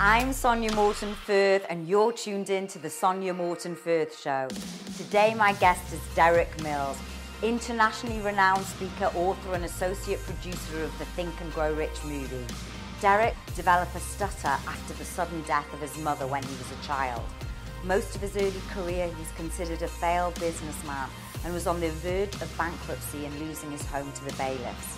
I'm Sonya Morton Firth, and you're tuned in to the Sonya Morton Firth Show. Today, my guest is Derek Mills, internationally renowned speaker, author, and associate producer of the Think and Grow Rich movie. Derek developed a stutter after the sudden death of his mother when he was a child. Most of his early career, he's considered a failed businessman and was on the verge of bankruptcy and losing his home to the bailiffs.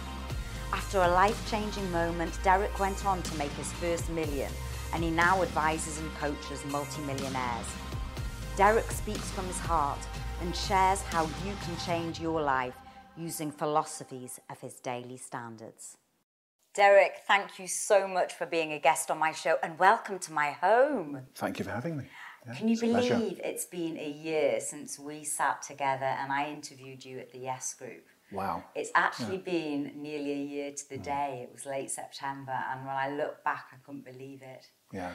After a life-changing moment, Derek went on to make his first million and he now advises and coaches multimillionaires. Derek speaks from his heart and shares how you can change your life using philosophies of his daily standards. Derek, thank you so much for being a guest on my show and welcome to my home. Thank you for having me. Yeah, Can you believe it's been a year since we sat together and I interviewed you at the Yes Group? Wow. It's actually yeah. been nearly a year to the mm. day. It was late September, and when I look back, I couldn't believe it. Yeah.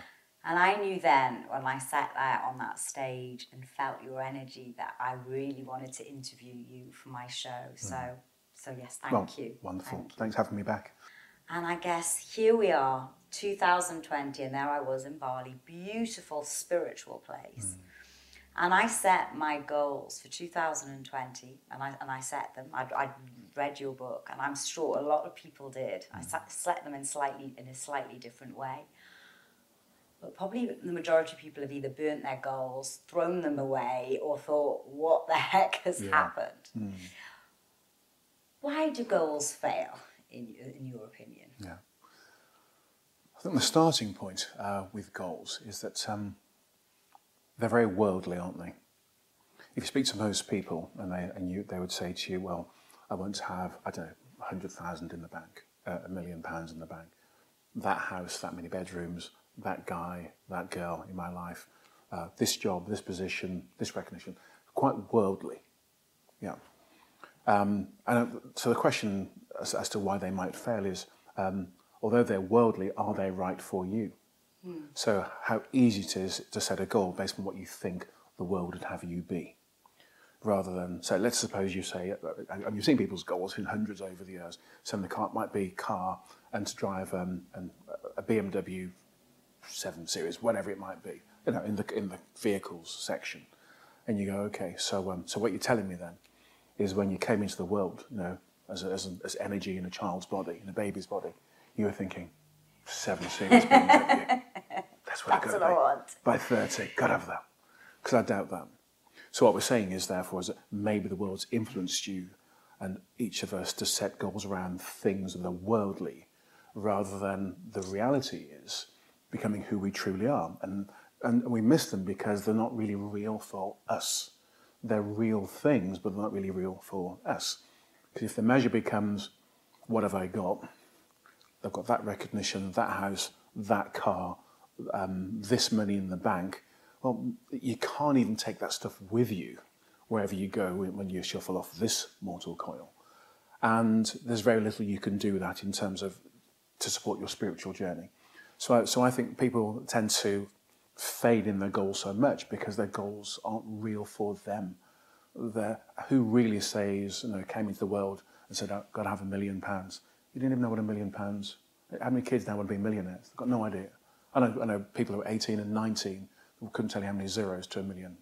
And I knew then when I sat there on that stage and felt your energy that I really wanted to interview you for my show. Mm. So, so yes, thank well, you. Wonderful. Thank Thanks for having me back. And I guess here we are, 2020, and there I was in Bali, beautiful spiritual place. Mm. And I set my goals for 2020, and I, and I set them. I, I read your book, and I'm sure a lot of people did. I mm. set them in slightly in a slightly different way. But probably the majority of people have either burnt their goals, thrown them away, or thought, "What the heck has yeah. happened?" Mm. Why do goals fail, in in your opinion? Yeah, I think the starting point uh, with goals is that. Um, they're very worldly, aren't they? If you speak to most people and they, and you, they would say to you, well, I want to have, I don't know, 100,000 in the bank, uh, a million pounds in the bank, that house, that many bedrooms, that guy, that girl in my life, uh, this job, this position, this recognition, quite worldly. Yeah. Um, and uh, so the question as, as, to why they might fail is, um, although they're worldly, are they right for you? Mm. So, how easy it is to set a goal based on what you think the world would have you be. Rather than, so let's suppose you say, and you've seen people's goals in hundreds over the years. Some of the car might be car and to drive um, an, a BMW 7 Series, whatever it might be, you know, in the, in the vehicles section. And you go, okay, so, um, so what you're telling me then is when you came into the world, you know, as, a, as, a, as energy in a child's body, in a baby's body, you were thinking, seven series. That's what That's I got what I want. By 30, got to have that. Because I doubt that. So what we're saying is, therefore, is that maybe the world's influenced you and each of us to set goals around things that are worldly rather than the reality is becoming who we truly are. And, and we miss them because they're not really real for us. They're real things, but they're not really real for us. Because if the measure becomes, what have I got? They've got that recognition, that house, that car, um, this money in the bank. Well, you can't even take that stuff with you wherever you go when you shuffle off this mortal coil. And there's very little you can do with that in terms of to support your spiritual journey. So, so I think people tend to fade in their goals so much because their goals aren't real for them. They're, who really says, you know, came into the world and said, I've got to have a million pounds? You didn't even know what a million pounds. How many kids now to be millionaires? They've got no idea. I know, I know people who are 18 and 19 who couldn't tell you how many zeros to a million,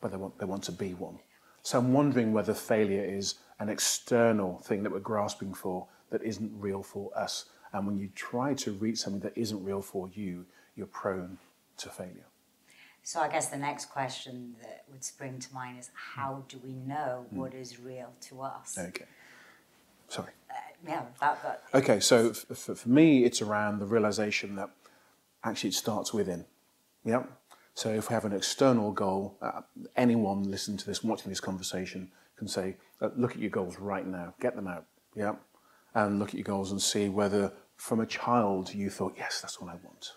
but they want, they want to be one. So I'm wondering whether failure is an external thing that we're grasping for that isn't real for us. And when you try to reach something that isn't real for you, you're prone to failure. So I guess the next question that would spring to mind is how do we know mm. what is real to us? Okay. Sorry. Uh, yeah, that, that okay, so for, for me, it's around the realization that actually it starts within. Yeah. So if we have an external goal, uh, anyone listening to this, watching this conversation, can say, uh, look at your goals right now, get them out. Yeah. And look at your goals and see whether from a child you thought, yes, that's what I want.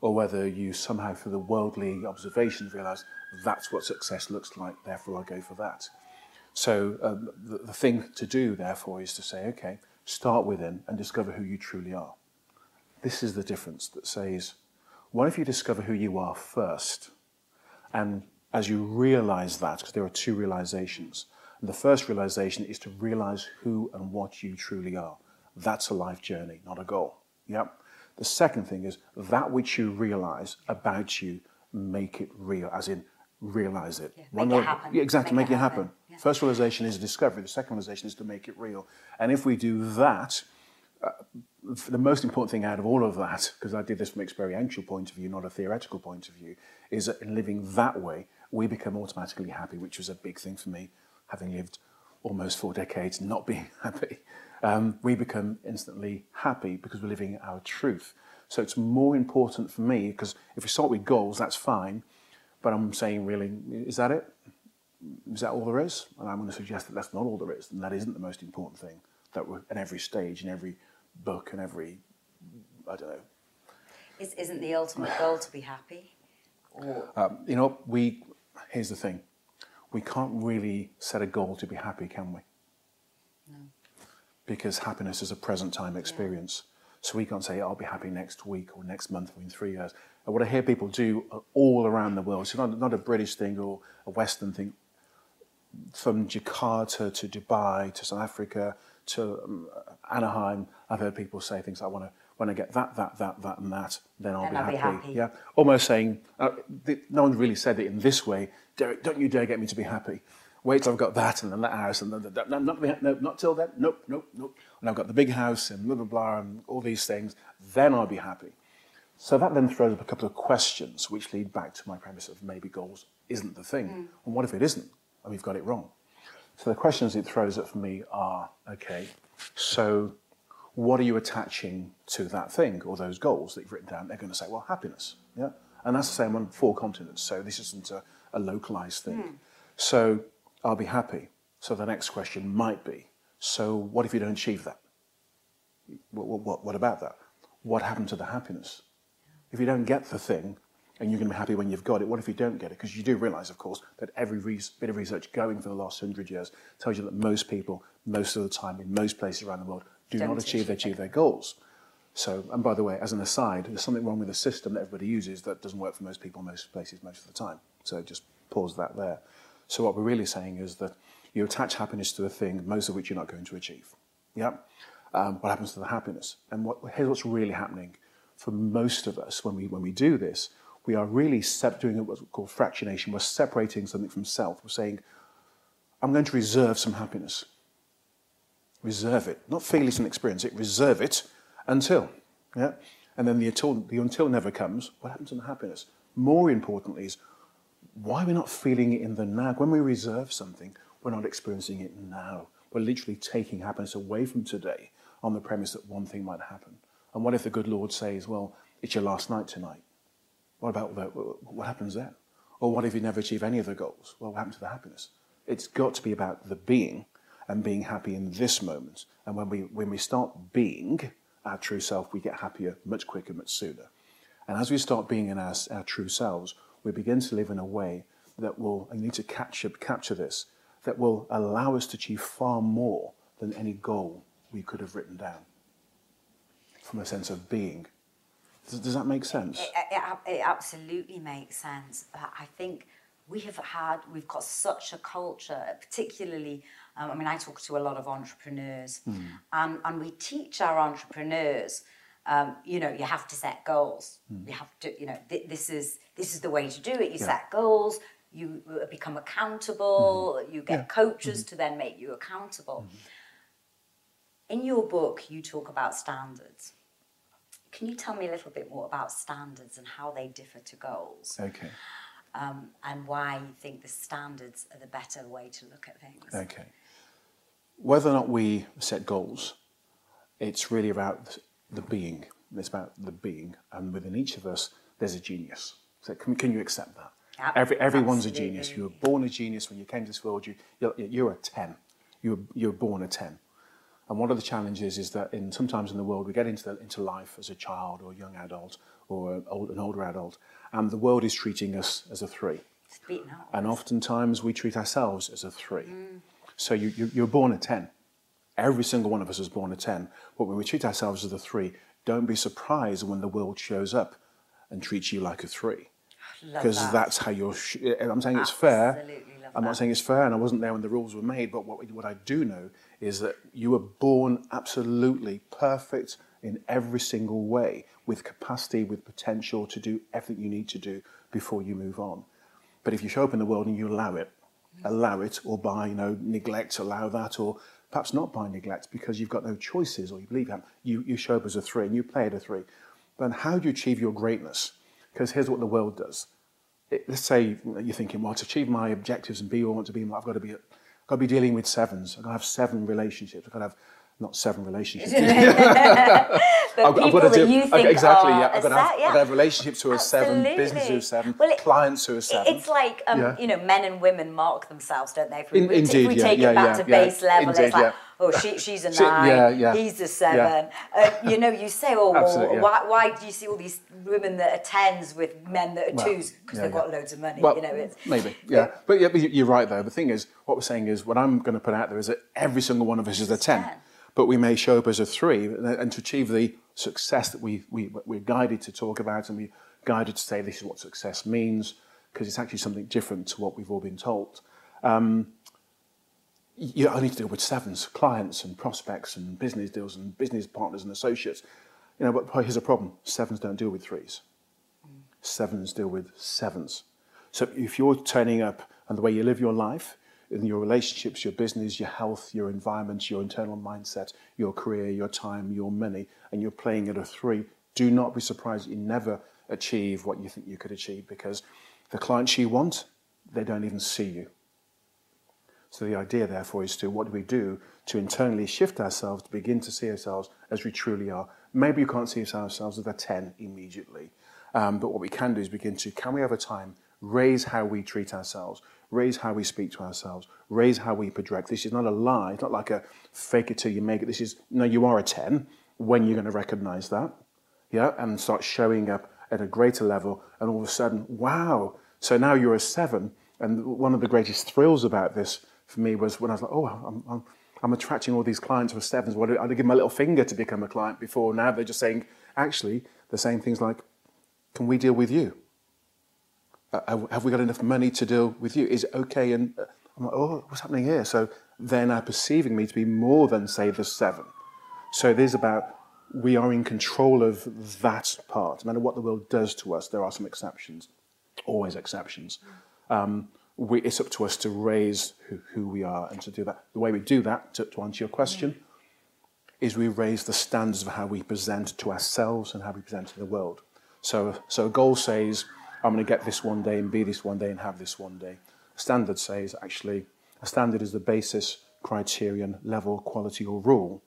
Or whether you somehow, through the worldly observations, realize that's what success looks like, therefore I go for that. So um, the, the thing to do, therefore, is to say, okay, start within and discover who you truly are. This is the difference that says, what if you discover who you are first? And as you realize that, because there are two realizations, the first realization is to realize who and what you truly are. That's a life journey, not a goal. Yep. The second thing is that which you realize about you, make it real, as in realize it. Yeah, make it happen. Yeah, exactly, Make make, it it happen. happen. Yeah. First realization is a discovery. The second realization is to make it real. And if we do that, uh, the most important thing out of all of that, because I did this from an experiential point of view, not a theoretical point of view, is that in living that way, we become automatically happy, which was a big thing for me, having lived almost four decades not being happy. Um, we become instantly happy because we're living our truth. So it's more important for me, because if we start with goals, that's fine, but I'm saying, really, is that it? Is that all there is? And I'm going to suggest that that's not all there is, and that isn't the most important thing. That we're at every stage, in every book, and every, I don't know. Is, isn't the ultimate goal to be happy? Or Um, you know, we, here's the thing. We can't really set a goal to be happy, can we? No. Because happiness is a present time experience. So we can't say, I'll be happy next week or next month or in three years. And what I hear people do uh, all around the world, so not, not a British thing or a Western thing, from Jakarta to Dubai to South Africa to um, Anaheim, I've heard people say things like, I want to when I get that, that, that, that, and that, then I'll, Then be, I'll be happy. happy. Yeah, almost saying, uh, th- no one really said it in this way. Derek, don't you dare get me to be happy. Wait till I've got that and then that house and then that. No, not, no, not till then. Nope, nope, nope. And I've got the big house and blah, blah, blah, and all these things. Then I'll be happy. So that then throws up a couple of questions which lead back to my premise of maybe goals isn't the thing. And what if it isn't? And we've got it wrong. So the questions it throws up for me are okay, so what are you attaching to that thing or those goals that you've written down? They're going to say, well, happiness. Yeah? And that's the same on four continents. So this isn't a, a localized thing. Hmm. So I'll be happy. So the next question might be, so what if you don't achieve that? What, what, what about that? What happened to the happiness? If you don't get the thing, and you're going to be happy when you've got it, what if you don't get it? Because you do realize, of course, that every bit of research going for the last hundred years tells you that most people, most of the time, in most places around the world, do Don't not achieve, achieve achieve their goals. So, and by the way, as an aside, there's something wrong with the system that everybody uses that doesn't work for most people, most places, most of the time. So just pause that there. So what we're really saying is that you attach happiness to a thing, most of which you're not going to achieve. Yeah? Um, what happens to the happiness? And what, here's what's really happening for most of us when we, when we do this. We are really doing what's called fractionation. We're separating something from self. We're saying, I'm going to reserve some happiness. Reserve it. Not feel it and experience it, reserve it until. Yeah? And then the until, the until never comes. What happens to the happiness? More importantly, is why are we're not feeling it in the now. When we reserve something, we're not experiencing it now. We're literally taking happiness away from today on the premise that one thing might happen. And what if the good Lord says, well, it's your last night tonight? What about the, what happens then? Or what if you never achieve any of the goals? Well, what happens to the happiness? It's got to be about the being and being happy in this moment. And when we, when we start being our true self, we get happier much quicker, much sooner. And as we start being in our, our true selves, we begin to live in a way that will, you need to capture, capture this, that will allow us to achieve far more than any goal we could have written down from a sense of being. Does, does that make sense? It, it, it absolutely makes sense. I think we have had, we've got such a culture, particularly, um, I mean, I talk to a lot of entrepreneurs, and, and we teach our entrepreneurs, um, you know, you have to set goals. You have to, you know, th- this is this is the way to do it. You Yeah. set goals. You uh, become accountable. You get Yeah. coaches to then make you accountable. In your book, you talk about standards. Can you tell me a little bit more about standards and how they differ to goals, Okay. um, and why you think the standards are the better way to look at things? Okay. Whether or not we set goals, it's really about the being. It's about the being, and within each of us, there's a genius. So can, can you accept that? Ab- Every, everyone's a genius. You were born a genius when you came to this world. You, you're, you're a ten. You were, you were born a ten. And one of the challenges is that in, sometimes in the world we get into, the, into life as a child or a young adult or an, old, an older adult, and the world is treating us as a three. It's beaten out. And oftentimes we treat ourselves as a three. Mm. So you, you, you're born a 10. Every single one of us is born a 10. But when we treat ourselves as a three, don't be surprised when the world shows up and treats you like a three. Because that. that's how you're. Sh- I'm saying it's fair. Absolutely love I'm not that. saying it's fair, and I wasn't there when the rules were made. But what, what I do know is that you were born absolutely perfect in every single way, with capacity, with potential to do everything you need to do before you move on. But if you show up in the world and you allow it, allow it, or by you know neglect, allow that, or perhaps not by neglect because you've got no choices or you believe that you, you show up as a three and you play at a three. Then how do you achieve your greatness? Because here's what the world does. It, let's say you're thinking, well, to achieve my objectives and be who I want to be, I've got to be, I've got to be dealing with sevens. I've got to have seven relationships. I've got to have not seven relationships. but I've, people I've got to do, that you think exactly, are, yeah. I've got, to have, yeah. I've got to have relationships who are seven, businesses who are seven, well, it, clients who are seven. It's like um, yeah. you know, men and women mark themselves, don't they? If we, In, indeed, if we yeah, take it back to base level, indeed, it's like, oh, she, she's a nine, yeah, yeah, he's a seven. Uh, you know, you say, oh, well, why, why do you see all these women that are tens with men that are well, twos because they've got loads of money? Well, you know, it's maybe, yeah. But yeah, you're right though. The thing is, what we're saying is, what I'm going to put out there is that every single one of us is a ten. 10 but we may show up as a three. And to achieve the success that we, we, we're guided to talk about and we're guided to say this is what success means, because it's actually something different to what we've all been told. Um, you only to deal with sevens, clients and prospects and business deals and business partners and associates. You know, but here's a problem. Sevens don't deal with threes. Sevens deal with sevens. So if you're turning up and the way you live your life in your relationships, your business, your health, your environment, your internal mindset, your career, your time, your money, and you're playing at a three, do not be surprised you never achieve what you think you could achieve because the clients you want, they don't even see you. So the idea, therefore, is to what do we do to internally shift ourselves to begin to see ourselves as we truly are. Maybe you can't see ourselves as a 10 immediately, um, but what we can do is begin to, can we over time raise how we treat ourselves, raise how we speak to ourselves, raise how we project. This is not a lie. It's not like a fake it till you make it. This is, no, you are a 10 when you're going to recognize that, yeah, and start showing up at a greater level. And all of a sudden, wow, so now you're a 7. And one of the greatest thrills about this for me was when I was like, oh, I'm, I'm, I'm attracting all these clients who are sevens. Well, I'd give my little finger to become a client before. Now they're just saying, actually, they're saying things like, can we deal with you? Uh, have we got enough money to deal with you? Is it okay? And uh, I'm like, oh, what's happening here? So they're now perceiving me to be more than, say, the seven. So it is about we are in control of that part. No matter what the world does to us, there are some exceptions, always exceptions. Um, we, it's up to us to raise who, who, we are and to do that. The way we do that, to, to answer your question, is we raise the standards of how we present to ourselves and how we present to the world. So, so a goal says, I'm going to get this one day and be this one day and have this one day. Standard says actually, a standard is the basis, criterion, level, quality, or rule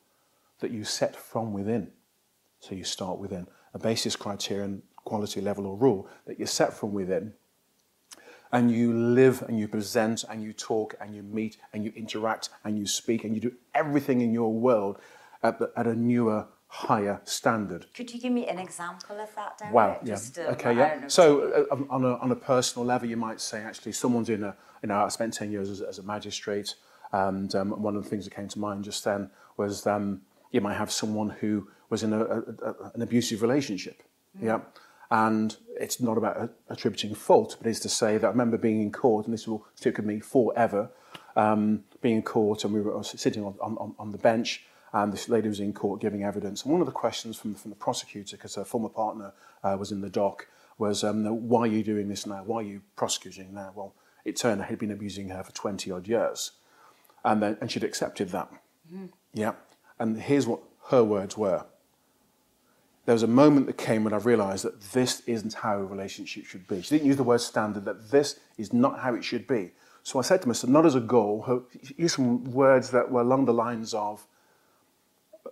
that you set from within. So you start within. A basis, criterion, quality, level, or rule that you set from within. And you live and you present and you talk and you meet and you interact and you speak and you do everything in your world at, the, at a newer higher standard. Could you give me an example of that, Derek? Wow, yeah. Just, um, okay, yeah. So uh, on, a, on a personal level, you might say, actually, someone's in a, you know, I spent 10 years as, as a magistrate, and um, one of the things that came to mind just then was um, you might have someone who was in a, a, an abusive relationship, mm. yeah, and it's not about attributing fault, but it's to say that I remember being in court, and this will stick with me forever, um, being in court, and we were sitting on, on, on the bench, and this lady was in court giving evidence. And one of the questions from, from the prosecutor, because her former partner uh, was in the dock, was, um, why are you doing this now? Why are you prosecuting now? Well, it turned out he'd been abusing her for 20 odd years. And, then, and she'd accepted that. Mm. Yeah. And here's what her words were. There was a moment that came when I realized that this isn't how a relationship should be. She didn't use the word standard, that this is not how it should be. So I said to myself, not as a goal, use some words that were along the lines of,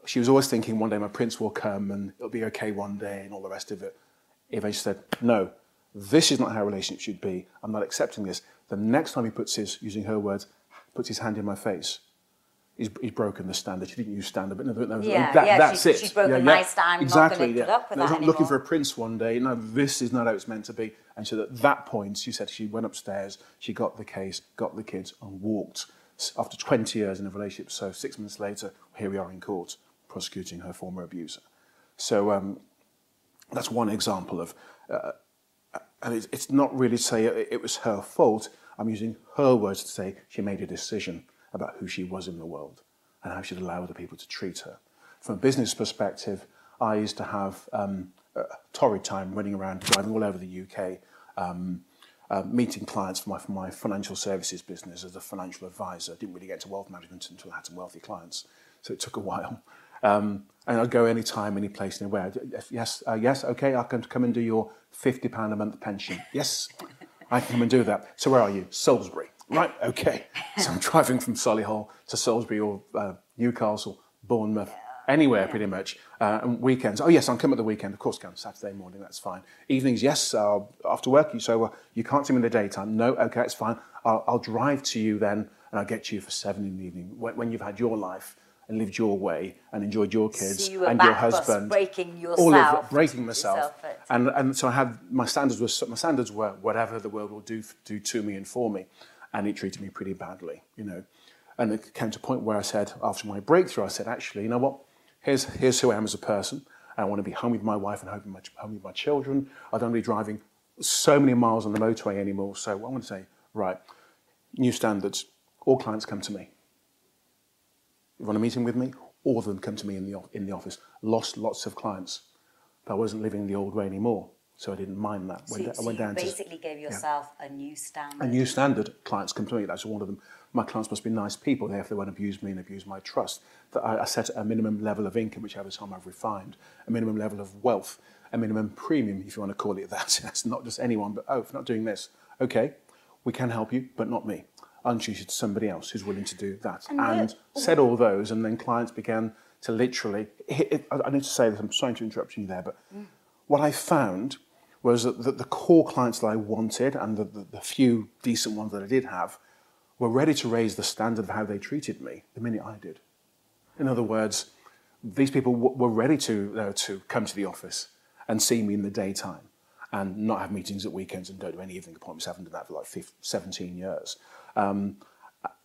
she was always thinking one day my prince will come and it'll be okay one day and all the rest of it. Eva said, no, this is not how a relationship should be. I'm not accepting this. The next time he puts his, using her words, puts his hand in my face, he's, he's broken the standard. She didn't use standard, but no, no, yeah, that, yeah, that's she's, it. She's broken yeah, my yeah. stand. Exactly. Yeah. no, not looking for a prince one day. No, this is not how it's meant to be. And so at that point, she said she went upstairs, she got the case, got the kids, and walked. After 20 years in a relationship, so six months later, here we are in court prosecuting her former abuser. So um, that's one example of, uh, and it's, it's, not really to say it, was her fault. I'm using her words to say she made a decision about who she was in the world and how she'd allow other people to treat her. From a business perspective, I used to have um, torrid time running around, driving all over the UK, um, uh, meeting clients for my, for my financial services business as a financial advisor. Didn't really get to wealth management until I had some wealthy clients, so it took a while. Um, and I'd go anytime, any place, anywhere. Yes, uh, yes, okay, I can come and do your £50 a month pension. Yes, I can come and do that. So where are you? Salisbury. Right, okay. So I'm driving from Solihull to Salisbury or uh, Newcastle, Bournemouth, anywhere pretty much. Uh, and weekends, oh yes, I'll come at the weekend. Of course, come Saturday morning, that's fine. Evenings, yes, uh, after work. You so uh, you can't see me in the daytime. No, okay, it's fine. I'll, I'll drive to you then, and I'll get to you for seven in the evening when, when you've had your life and lived your way and enjoyed your kids so you and your husband. breaking yourself. All of it, breaking myself. And, and so I had my standards were my standards were whatever the world will do do to me and for me, and it treated me pretty badly, you know. And it came to a point where I said, after my breakthrough, I said, actually, you know what? Here's here's who I am as a person. I want to be home with my wife and home with my, home with my children. I don't want to be driving so many miles on the motorway anymore. So I want to say, right, new standards. All clients come to me. You want a meeting with me? All of them come to me in the, in the office. Lost lots of clients. But I wasn't living the old way anymore. So I didn't mind that. So, went, so I went down basically to, gave yourself yeah. a new standard. A new standard. Clients come to me. That's one of them. My clients must be nice people. They, if they won't abuse me and abuse my trust. That I, I set a minimum level of income, which over time I've refined. A minimum level of wealth. A minimum premium, if you want to call it that. That's not just anyone, but oh, if not doing this, okay, we can help you, but not me. You to somebody else who's willing to do that. And, and said all those, and then clients began to literally. It, it, I need to say this. I'm sorry to interrupt you there, but mm. what I found was that the, the, core clients that I wanted and the, the, the, few decent ones that I did have were ready to raise the standard of how they treated me the minute I did. In other words, these people were ready to, uh, to come to the office and see me in the daytime and not have meetings at weekends and don't do any evening appointments. I haven't done that for like 15, 17 years. Um,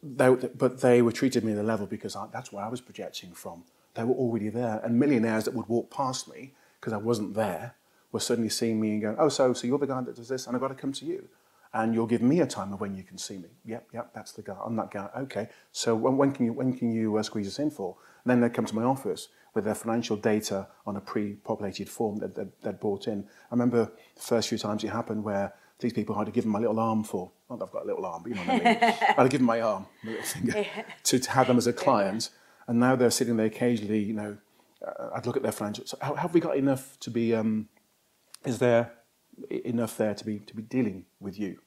they, but they were treated me at a level because I, that's where I was projecting from. They were already there. And millionaires that would walk past me because I wasn't there were suddenly seeing me and going, oh, so, so you're the guy that does this, and I've got to come to you. And you'll give me a time of when you can see me. Yep, yep, that's the guy. I'm that guy. Okay. So when, when can you, when can you uh, squeeze us in for? And then they come to my office with their financial data on a pre-populated form that they'd, they'd brought in. I remember the first few times it happened where these people had to give them my little arm for. That I've got a little arm, but you know what I mean. I had to give them my arm, my little finger, to, to have them as a client. And now they're sitting there occasionally, you know, uh, I'd look at their financials. So have we got enough to be, um, is there enough there to be, to be dealing with you?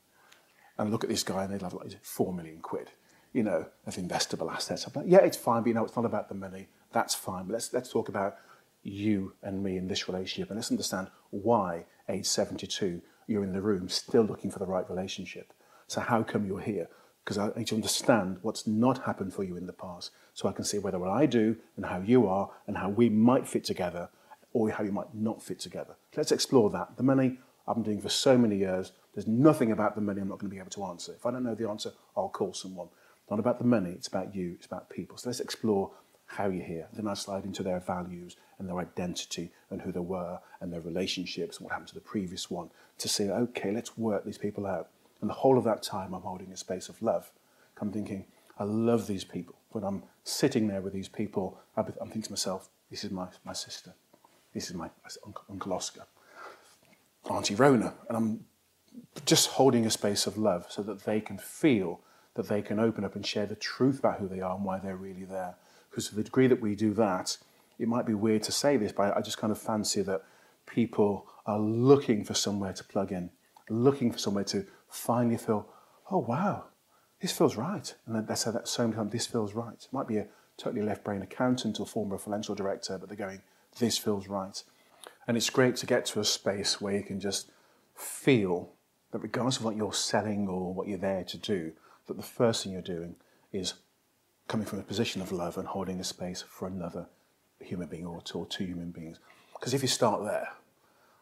And look at this guy and they'd have like four million quid, you know, of investable assets. I'm like, yeah, it's fine, but you know, it's not about the money. That's fine. But let's, let's talk about you and me in this relationship and let's understand why age 72 you're in the room still looking for the right relationship. So how come you're here? Because I need to understand what's not happened for you in the past so I can see whether what I do and how you are and how we might fit together or how you might not fit together. Let's explore that. The money I've been doing for so many years, there's nothing about the money I'm not going to be able to answer. If I don't know the answer, I'll call someone. Not about the money, it's about you, it's about people. So let's explore how you're here. Then I slide into their values and their identity and who they were and their relationships and what happened to the previous one to say, okay, let's work these people out. And the whole of that time, I'm holding a space of love. I'm thinking, I love these people. When I'm sitting there with these people, I'm thinking to myself, this is my, my sister. This is my Uncle, Oscar. Auntie Rona. And I'm just holding a space of love so that they can feel that they can open up and share the truth about who they are and why they're really there. Because to the degree that we do that, it might be weird to say this, but I just kind of fancy that people are looking for somewhere to plug in, looking for somewhere to finally feel, oh wow, this feels right. And they say that so many times, this feels right. It might be a totally left brain accountant or former financial director, but they're going, this feels right. And it's great to get to a space where you can just feel that regardless of what you're selling or what you're there to do, that the first thing you're doing is coming from a position of love and holding a space for another human being or two, or two human beings. Because if you start there,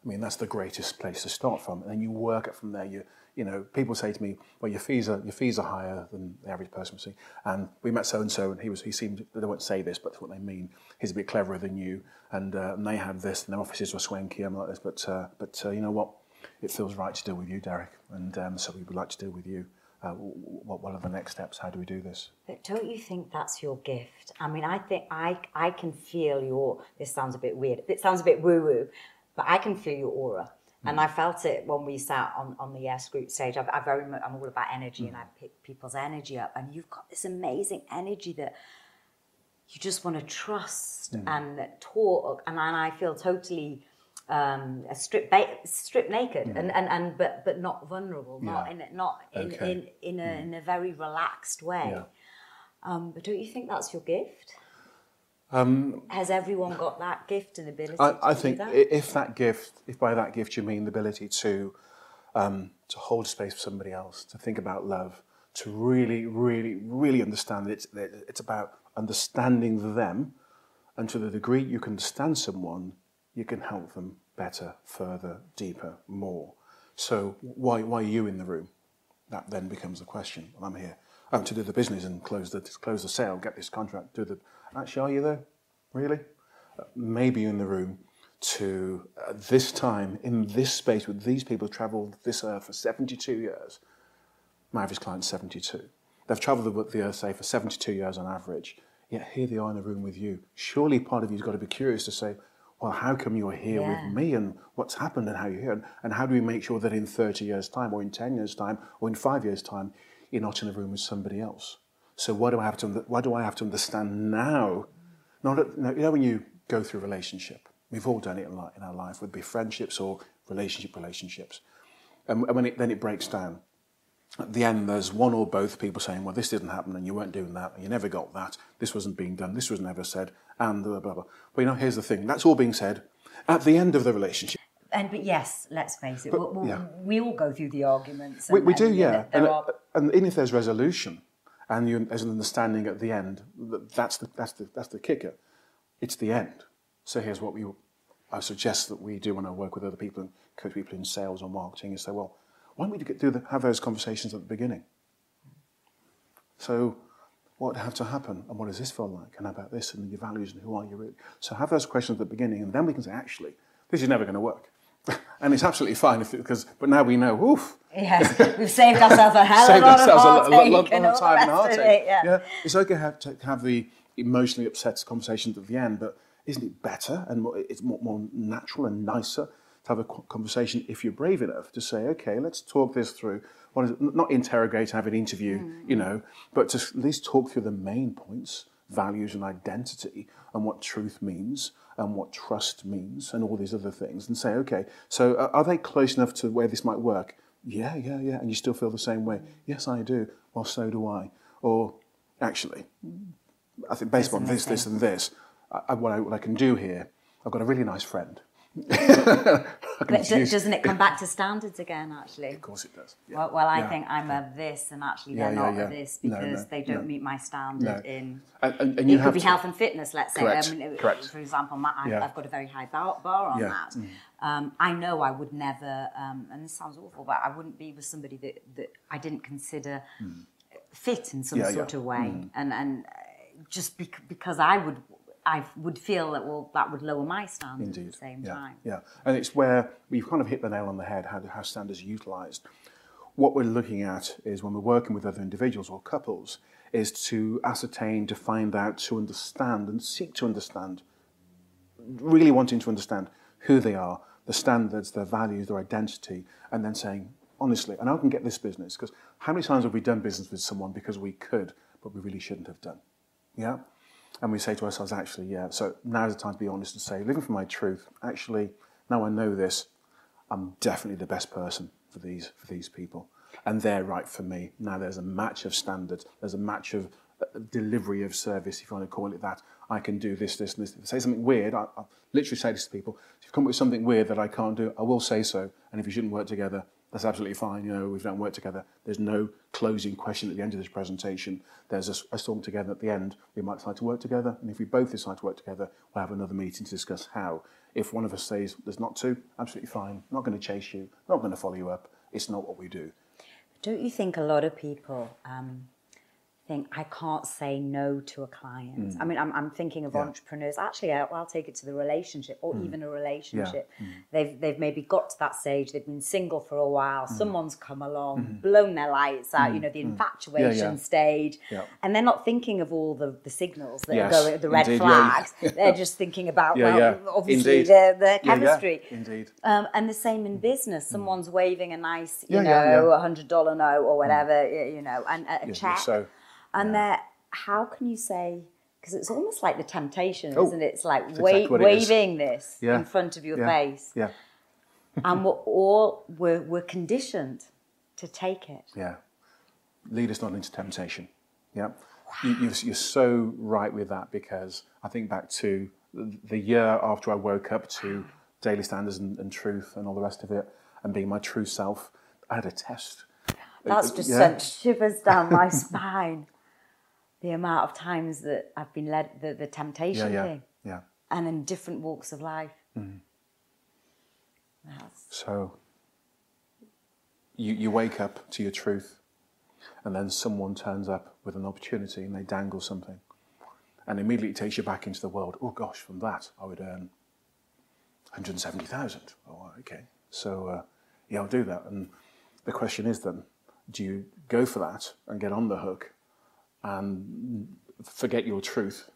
I mean, that's the greatest place to start from. And then you work it from there. You, you know, people say to me, well, your fees are, your fees are higher than the average person would see. And we met so-and-so and he was, he seemed, they won't say this, but that's what they mean. He's a bit cleverer than you. And, uh, and they have this and their offices were swanky. I'm like this, but, uh, but uh, you know what? It feels right to deal with you, Derek. And um, so we would like to deal with you uh, what, what are the next steps? How do we do this? But don't you think that's your gift? I mean, I think I, I can feel your, this sounds a bit weird, it sounds a bit woo woo, but I can feel your aura. And mm. I felt it when we sat on, on the Yes Group stage. I, I very much, I'm all about energy and mm. I pick people's energy up. And you've got this amazing energy that you just want to trust mm. and talk. And, and I feel totally um, strip ba- strip naked and, and, and but but not vulnerable, not Yeah. in a- not in Okay. in, in, a, in a very relaxed way. Yeah. Um, but don't you think that's your gift? Um, Has everyone got that gift and ability? I, to I do think that? i- if that gift, if by that gift you mean the ability to um, to hold space for somebody else, to think about love, to really, really, really understand that it's, that it's about understanding them, and to the degree you can understand someone, you can help them better, further, deeper, more. So why, why are you in the room? That then becomes the question. Well, I'm here. I'm to do the business and close the close the sale, get this contract, do the. Actually, are you there? Really? Uh, Maybe you're in the room to uh, this time in this space with these people who travelled this earth for 72 years. My average client's 72. They've travelled the, the earth, say, for 72 years on average. Yet here they are in the room with you. Surely part of you's got to be curious to say, well, how come you're here Yeah. with me and what's happened and how you're here? And, and how do we make sure that in 30 years' time or in 10 years' time or in five years' time, you're not in a room with somebody else? So what do I have to, what do I have to understand now? Not, no, you know, when you go through a relationship, we've all done it in, our life, would be friendships or relationship relationships. And, and when it, then it breaks down, at the end, there's one or both people saying, well, this didn't happen and you weren't doing that and you never got that. This wasn't being done. This was never said and blah, blah, blah. But you know, here's the thing. That's all being said at the end of the relationship. And but yes, let's face it, we, we, yeah. we all go through the arguments. We, and- we do, and, yeah. There And, are, and even if there's resolution and you, there's an understanding at the end, that- that's the, that's, the, that's the kicker. It's the end. So here's what we, I suggest that we do when I work with other people and coach people in sales or marketing is say, well, why don't we do the, have those conversations at the beginning? So what have to happen and what does this feel like and about this and your values and who are you really? So have those questions at the beginning and then we can say, actually, this is never going to work. and it's absolutely fine if it, because, but now we know, oof, yes, we've saved ourselves a hell of a lot of ourselves a lot, heartache lot, lot, and lot of time and the heartache. it, yeah. It's okay to have, to have the emotionally upset conversations at the end, but isn't it better and more, it's more, more natural and nicer to have a conversation if you're brave enough to say, okay, let's talk this through. What is it? Not interrogate, have an interview, Mm. you know, but to at least talk through the main points, values and identity, and what truth means, and what trust means, and all these other things, and say, okay, so uh, are they close enough to where this might work? Yeah, yeah, yeah. And you still feel the same way. Yes, I do. Well, so do I. Or actually, I think based on this, this, and this, I, what, I, what I can do here, I've got a really nice friend. But do, doesn't it come back to standards again? Actually, Of course it does. Yeah. well, well, I Yeah. think I'm a this, and actually they're yeah, not a this because no, they don't no. meet my standard No. in. And, and, and It you could have be to, health and fitness, let's say. I mean, correct. For example, my. I've got a very high bar, bar on that. mm. Um, I know I would never, um, and this sounds awful, but I wouldn't be with somebody that, that I didn't consider fit in some. Yeah, sort yeah. of way, and and uh, just bec- because I would, I would feel that well, that would lower my standard Indeed. at the same yeah, time. Yeah, and it's where we've kind of hit the nail on the head how, how standards are utilised. What we're looking at is when we're working with other individuals or couples, is to ascertain, to find out, to understand, and seek to understand, really wanting to understand who they are, the standards, their values, their identity, and then saying, honestly, and I can get this business, because how many times have we done business with someone because we could, but we really shouldn't have done? Yeah? And we say to ourselves, actually, yeah, so now's the time to be honest and say, living for my truth, actually, now I know this, I'm definitely the best person for these, for these people. And they're right for me. Now there's a match of standards, there's a match of delivery of service, if you want to call it that. I can do this, this, and this. If I say something weird, I, I literally say this to people. If you come up with something weird that I can't do, I will say so. And if you shouldn't work together, that's absolutely fine. You know, we don't work together. There's no closing question at the end of this presentation. There's a, a storm together at the end. We might decide to work together. And if we both decide to work together, we'll have another meeting to discuss how. If one of us says there's not to, absolutely fine. Not going to chase you. Not going to follow you up. It's not what we do. Don't you think a lot of people um, think I can't say no to a client. I mean, I'm, I'm thinking of Mm. Yeah. entrepreneurs. Actually, I'll, I'll take it to the relationship or even a relationship. Mm. They've they've maybe got to that stage. They've been single for a while. Mm. Someone's come along, blown their lights out. You know, the infatuation stage, Mm. Yeah. and they're not thinking of all the, the signals that Yes, are going, the red indeed, yeah, flags. They're just thinking about Yeah, well, yeah. obviously Indeed. their their Yeah, yeah, chemistry. indeed. Um, and the same in business. Someone's waving a nice, you Yeah, yeah, know, yeah. a hundred dollar note or whatever, you know, and a, a Yeah, check. so, and they're, how can you say? Because it's almost like the temptation, Oh, isn't it? It's like wa- exactly what it is. waving this Yeah. in front of your yeah, face, Yeah, and we're all we're, we're conditioned to take it. yeah. Lead us not into temptation. Yeah. You, you're, you're so right with that because I think back to the the year after I woke up to daily standards and, and truth and all the rest of it and being my true self, I had a test. That's Uh, just yeah. sent shivers down my spine. The amount of times that I've been led the, the Yeah, temptation yeah, thing, yeah. and in different walks of life. That's, So you, you wake up to your truth, and then someone turns up with an opportunity and they dangle something, and immediately takes you back into the world. Oh gosh, from that I would earn 170,000. Oh, okay. So uh, yeah, I'll do that. And the question is then, do you go for that and get on the hook and forget your truth?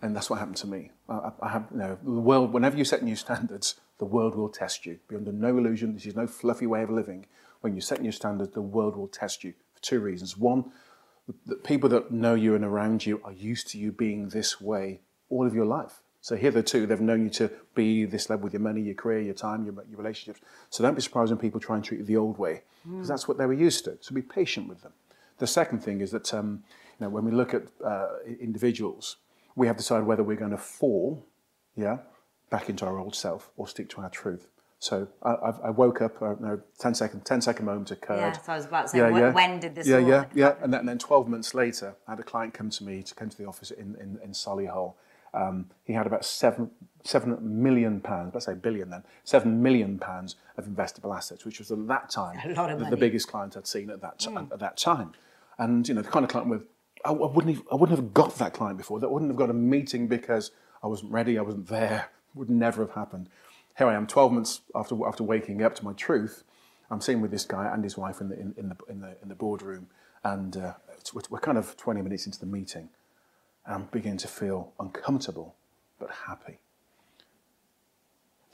And that's what happened to me. I, I- have, you know, the world. Whenever you set new standards, the world will test you. Be under no illusion. This is no fluffy way of living. When you set new standards, the world will test you for two reasons. One, the, people that know you and around you are used to you being this way all of your life. So hitherto, they've known you to be this level with your money, your career, your time, your, your relationships. So don't be surprised when people try and treat you the old way, because hmm. that's what they were used to. So be patient with them. The second thing is that um, you know, when we look at uh, individuals, we have to decide whether we're going to fall, yeah, back into our old self or stick to our truth. So I, I've, I woke up, uh, no, 10 second, 10 second moment occurred. Yeah, so I was about to say, when- when did this Yeah, yeah, yeah. And then, and then 12 months later, I had a client come to me to come to the office in, in, in Solihull. Um, he had about seven, seven million pounds, let's say billion then, seven million pounds of investable assets, which was at that time A lot of the, the biggest client I'd seen at that, ti- at that time. And, you know, the kind of client with, I, I, wouldn't have, I wouldn't have got that client before. That wouldn't have got a meeting because I wasn't ready, I wasn't there. Would never have happened. Here I am, 12 months after, after waking up to my truth. I'm sitting with this guy and his wife in the, in, in the, in the, in the boardroom, and uh, we're kind of 20 minutes into the meeting. And I'm beginning to feel uncomfortable but happy.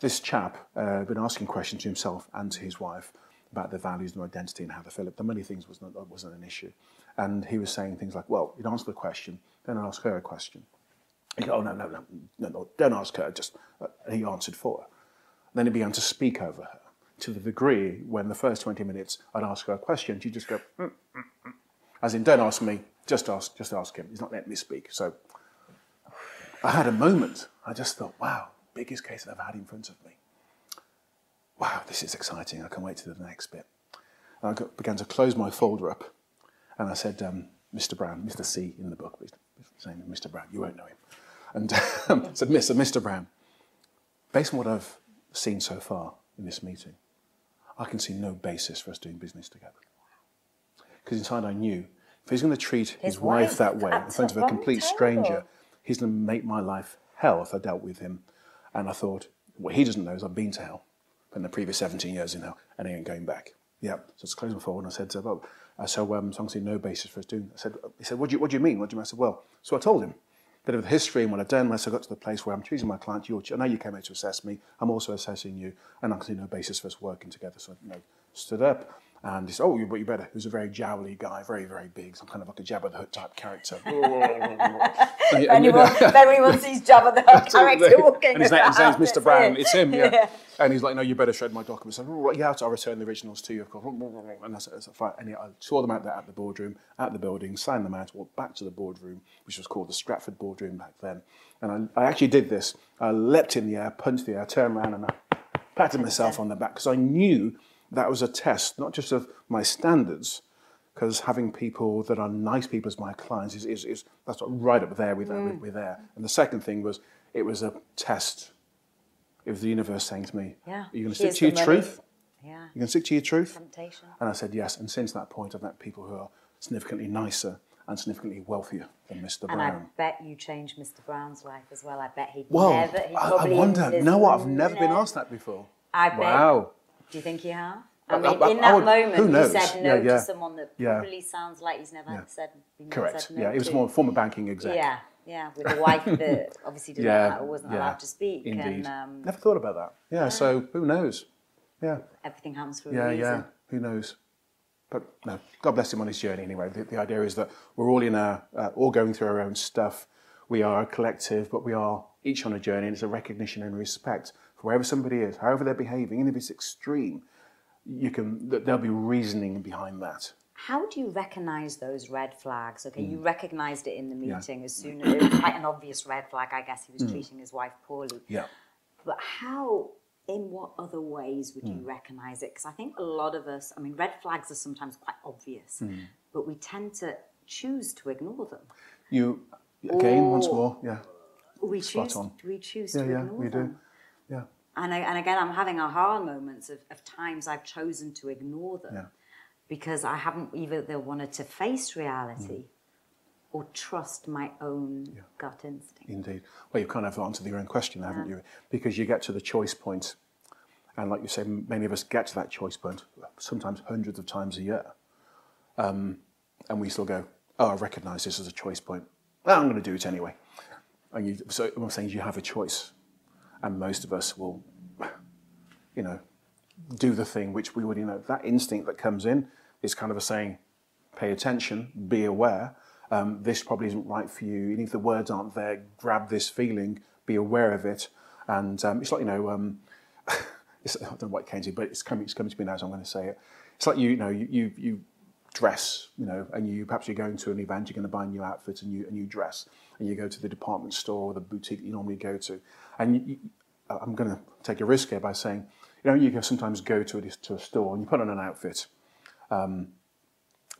This chap uh, had been asking questions to himself and to his wife about their values and their identity and how they feel. The money things was not, wasn't an issue. And he was saying things like, well, you'd answer the question, then I'd ask her a question. He go, oh, no, no, no, no, no, don't ask her, just, uh, he answered for her. Then he began to speak over her to the degree when the first 20 minutes I'd ask her a question, she'd just go, mm, mm, mm. as in, don't ask me, just ask, just ask him. He's not letting me speak. So I had a moment. I just thought, wow, biggest case I've ever had in front of me. Wow, this is exciting. I can't wait to the next bit. And I got, began to close my folder up and I said, um, Mr. Brown, Mr. C in the book, his name is Mr. Brown, you won't know him. And I said, Mr. Mr. Brown, based on what I've seen so far in this meeting, I can see no basis for us doing business together. Because inside I knew if he's going to treat his, His wife, wife, that way in front of a complete terrible. stranger, he's going to make my life hell if I dealt with him. And I thought, what he doesn't know is I've been to hell in the previous 17 years in hell, and I ain't going back. Yeah. So it's closed folder and I said, uh, so um, so I'm seeing no basis for us doing. I said, he said, what do you what do you mean? What do you mean? I said, well, so I told him a bit of the history and what I've done. When I got to the place where I'm choosing my client, you're, I know you came here to assess me. I'm also assessing you, and I can see no basis for us working together. So I you know, stood up. And he said, oh, you, but you better. He was a very jowly guy, very, very big, some kind of like a Jabba the Hutt type character. And- If and- anyone, if anyone sees Jabba the Hutt character walking and his, name, his name's Mr. Brown. It's him, yeah. Yeah. And he's like, no, you better shred my documents. I said, "Oh, yeah, I'll return the originals to you, of course. And I said, I fine. And I saw them out there at the boardroom, at the building, signed them out, walked back to the boardroom, which was called the Stratford boardroom back then. And I, I actually did this. I leapt in the air, punched the air, turned around, and I patted myself on the back because I knew that was a test, not just of my standards, because having people that are nice people as my clients is, is, is that's right up there with, uh, with, mm. with there. And the second thing was it was a test. It was the universe saying to me, Yeah. "Are you going to stick to your money." truth? Yeah. You going to stick to your truth?" Temptation. And I said yes. And since that point, I've met people who are significantly nicer and significantly wealthier than Mr. And Brown. And I bet you changed Mr. Brown's life as well. I bet he'd well, never. He'd I, I wonder. No, I've never been asked that before. I bet. Wow. Do you think you have? I I- mean, I- in that would- moment, you said no Yeah, yeah. to someone that Yeah. probably sounds like he's never Yeah. said. Correct. Said no yeah, he was more a former banking exec. Yeah, yeah, with a wife that obviously didn't Yeah, allow, wasn't yeah. allowed to speak, Indeed. and um, Never thought about that. Yeah, so who knows? Yeah, everything happens for a yeah, reason. yeah. Who knows? But no, God bless him on his journey anyway. The, the idea is that we're all in our, uh, all going through our own stuff. We are a collective, but we are each on a journey, and it's a recognition and respect wherever somebody is, however they're behaving, and if it's extreme, you can. th- There'll be reasoning behind that. How do you recognise those red flags? Okay, Hmm. you recognised it in the meeting as soon as it was quite an obvious red flag. I guess he was treating his wife poorly. Hmm. Yeah. But how, in what other ways would Hmm. you recognise it? Because I think a lot of us, I mean, red flags are sometimes quite obvious, Hmm. but we tend to choose to ignore them. You again once Oh. more. Yeah. We Spot choose, on. we choose Yeah, to yeah, ignore we them. Yeah. And, I, and again, I'm having aha moments of, of times I've chosen to ignore them Yeah. because I haven't either wanted to face reality Mm. or trust my own gut instinct. Indeed. Well, you've kind of answered your own question, haven't you? Because you get to the choice point, and like you say, many of us get to that choice point sometimes hundreds of times a year, um, and we still go, "Oh, I recognise this as a choice point. Well, I'm going to do it anyway." And you, so what I'm saying is you have a choice, and most of us will, you know, do the thing which we already know. That instinct that comes in is kind of a saying, pay attention, be aware. Um, this probably isn't right for you. Even if the words aren't there, grab this feeling, be aware of it. And um, it's like, you know, um, I don't know what it came to, but it's coming, it's coming to me now, so I'm going to say it. It's like, you, you know, you, you, you dress, you know, and you perhaps you're going to an event, you're going to buy a new outfit and you, and you dress, and you go to the department store or the boutique you normally go to. And you, I'm going to take a risk here by saying, you know, you can sometimes go to a, to a store and you put on an outfit, um,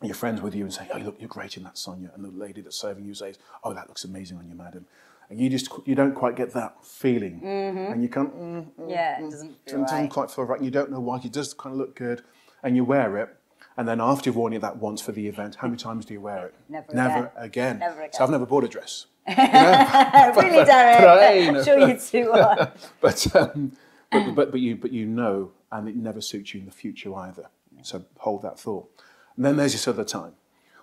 your friends with you and say, "Oh, look, you're great in that, Sonya," and the lady that's serving you says, "Oh, that looks amazing on you, madam," and you just you don't quite get that feeling, and you can't. Mm, mm, Yeah, it doesn't feel doesn't right. quite feel right. and You don't know why. It does kind of look good, and you wear it. And then after you've worn it that once for the event, how many times do you wear it? Never Never again. again. Never So I've never bought a dress. really, Derek? but I- you know. I'm sure you two are. but, um, but, but, but, you, but you know, and it never suits you in the future either. So hold that thought. And then there's this other time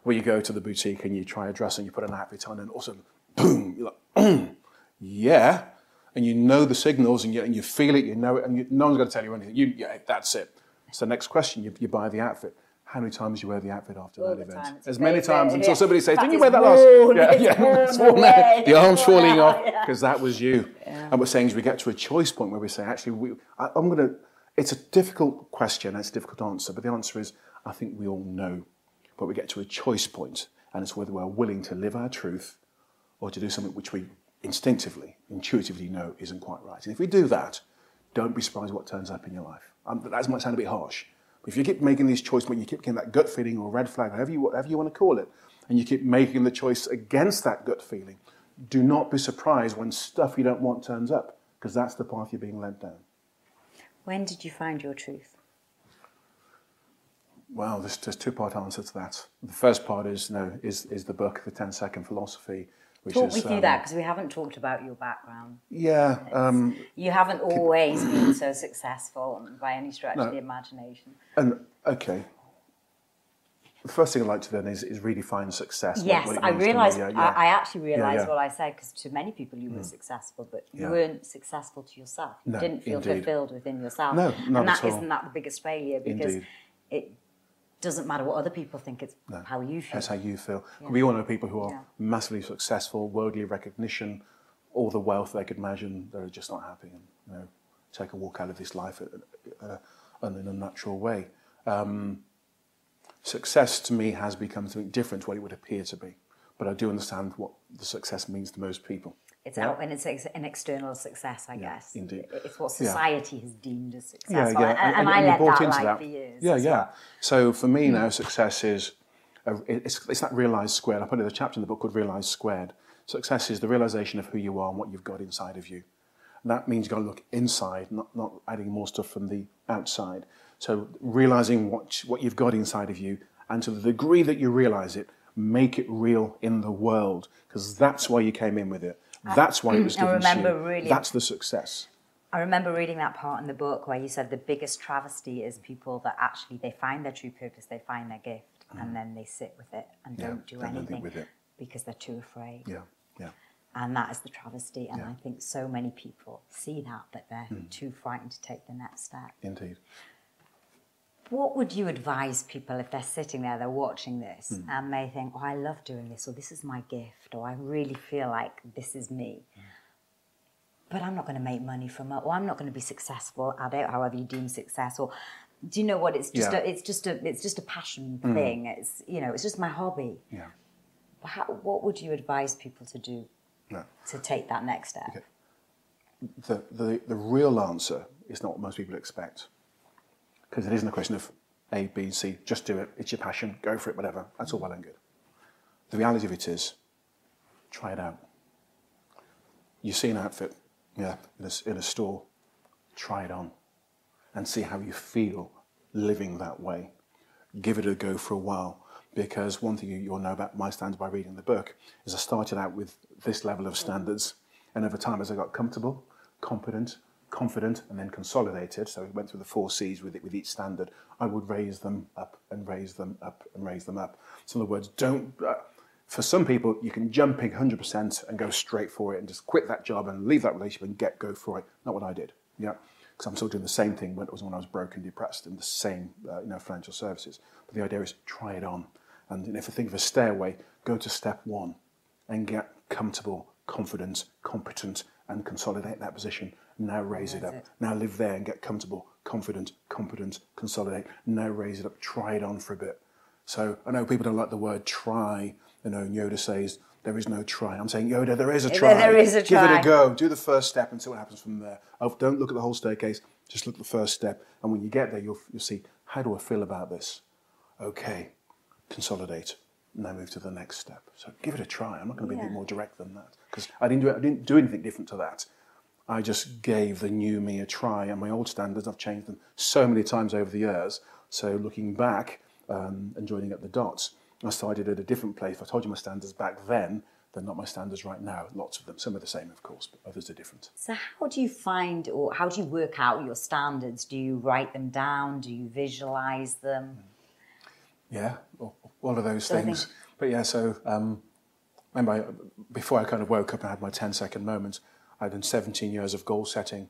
where you go to the boutique and you try a dress and you put an outfit on, and all of a sudden, boom, you're like, yeah. And you know the signals and you, and you feel it, you know it, and you, no one's going to tell you anything. You, yeah, that's it. So the next question, you, you buy the outfit. How many times do you wear the outfit after All that event? time. As many times until yeah. somebody says, "Didn't you wear that last?" worn, Yeah, yeah, worn The arm's falling off because that was you. And we're saying is we get to a choice point where we say, actually, we, I, I'm going to. It's a difficult question. It's a difficult answer, but the answer is, I think we all know. But we get to a choice point, and it's whether we're willing to live our truth or to do something which we instinctively, intuitively know isn't quite right. And if we do that, don't be surprised what turns up in your life. Um, that might sound a bit harsh, if you keep making these choices, when you keep getting that gut feeling or red flag, whatever you, whatever you want to call it, and you keep making the choice against that gut feeling, do not be surprised when stuff you don't want turns up, because that's the path you're being led down. When did you find your truth? Well, there's, there's two-part answer to that. The first part is, you know, is, is the book, The 10-Second Philosophy, which Talk is... me through um, that because we haven't talked about your background. Yeah, um, You haven't always been so successful by any stretch of the imagination. and, okay. The first thing I'd like to then is, is redefine success. Yes, I means to me. realised. Yeah, I, yeah. I actually realised yeah. Mm. what I said because to many people you were successful, but you Yeah. weren't successful to yourself. You No, didn't feel indeed. fulfilled within yourself. No, not and that at all. isn't that the biggest failure because Indeed. it doesn't matter what other people think. It's how you feel. That's how you feel. We all know people who are Yeah. massively successful, worldly recognition, all the wealth they could imagine. They're just not happy, and you know, take a walk out of this life uh, uh, in a natural way. Um, success to me has become something different to what it would appear to be, but I do understand what the success means to most people. It's Yeah. out and it's ex- an external success, I guess. indeed. It's what Yeah. society has deemed as Yeah, successful. yeah, And, and I you let that into that. for years. Yeah, yeah. well. So for me mm. now, success is a, it's, it's that realised squared. I put in a chapter in the book called Realised Squared. Success is the realisation of who you are and what you've got inside of you. And that means you've got to look inside, not, not adding more stuff from the outside. So realising what, what you've got inside of you, and to the degree that you realise it, make it real in the world, because that's why you came in with it. That's why it was I given remember to you. really- That's the success. I remember reading that part in the book where you said the biggest travesty is people that actually they find their true purpose, they find their gift, and then they sit with it and Mm. Yeah, don't do anything anything with it. because they're too afraid. Yeah, yeah. And that is the travesty. And Yeah. Mm. I think so many people see that, but they're too frightened to take the next step. Indeed. What would you advise people if they're sitting there, they're watching this, Hmm. and they think, oh, I love doing this, or this is my gift, or I really feel like this is me, Hmm. but I'm not going to make money from it, or I'm not going to be successful at it, however you deem success, or do you know what? It's just Yeah. A, it's just a, it's just a passion thing. It's you know, it's just my hobby. Yeah. How, what would you advise people to do No. to take that next step? Okay. the, the, the real answer is not what most people expect. Because it isn't a question of A, B, C, just do it, it's your passion, go for it, whatever. That's all well and good. The reality of it is, try it out. You see an outfit yeah, in, a, in a store, try it on and see how you feel living that way. Give it a go for a while. Because one thing you- you'll know about my standards by reading the book is I started out with this level of standards, and over time, as I got comfortable, competent, confident, and then consolidated, so we went through the four C's with it with each standard, I would raise them up and raise them up and raise them up. So, in other words, don't. Uh, for some people, you can jump in 100% and go straight for it and just quit that job and leave that relationship and get go for it. Not what I did. Yeah, because I'm still doing the same thing when it was when I was broke and depressed in the same, uh, you know, financial services. But the idea is try it on, and if you think of a stairway, go to step one, and get comfortable, confident, competent, and consolidate that position. Now raise it up. it. Now live there and get comfortable, confident, competent, consolidate. Now raise it up. Try it on for a bit. So I know people don't like the word try. You know, Yoda says there is no try. I'm saying Yoda, there is a try. there is a Give it a go. Do the first step and see what happens from there. Oh, don't look at the whole staircase. Just look at the first step. And when you get there, you'll, you'll see how do I feel about this? Okay, consolidate. Now move to the next step. So give it a try. I'm not going to be a Yeah. bit more direct than that because I didn't do I didn't do anything different to that. I just gave the new me a try, and my old standards I've changed them so many times over the years. So looking back um, and joining up the dots, I started at a different place. If I told you my standards back then, they're not my standards right now. Lots of them. Some are the same, of course, but others are different. So how do you find or how do you work out your standards? Do you write them down? Do you visualize them? Yeah, all, all of those So things. But yeah, so um, remember, I, before I kind of woke up and had my 10 second moment, I'd done 17 years of goal setting.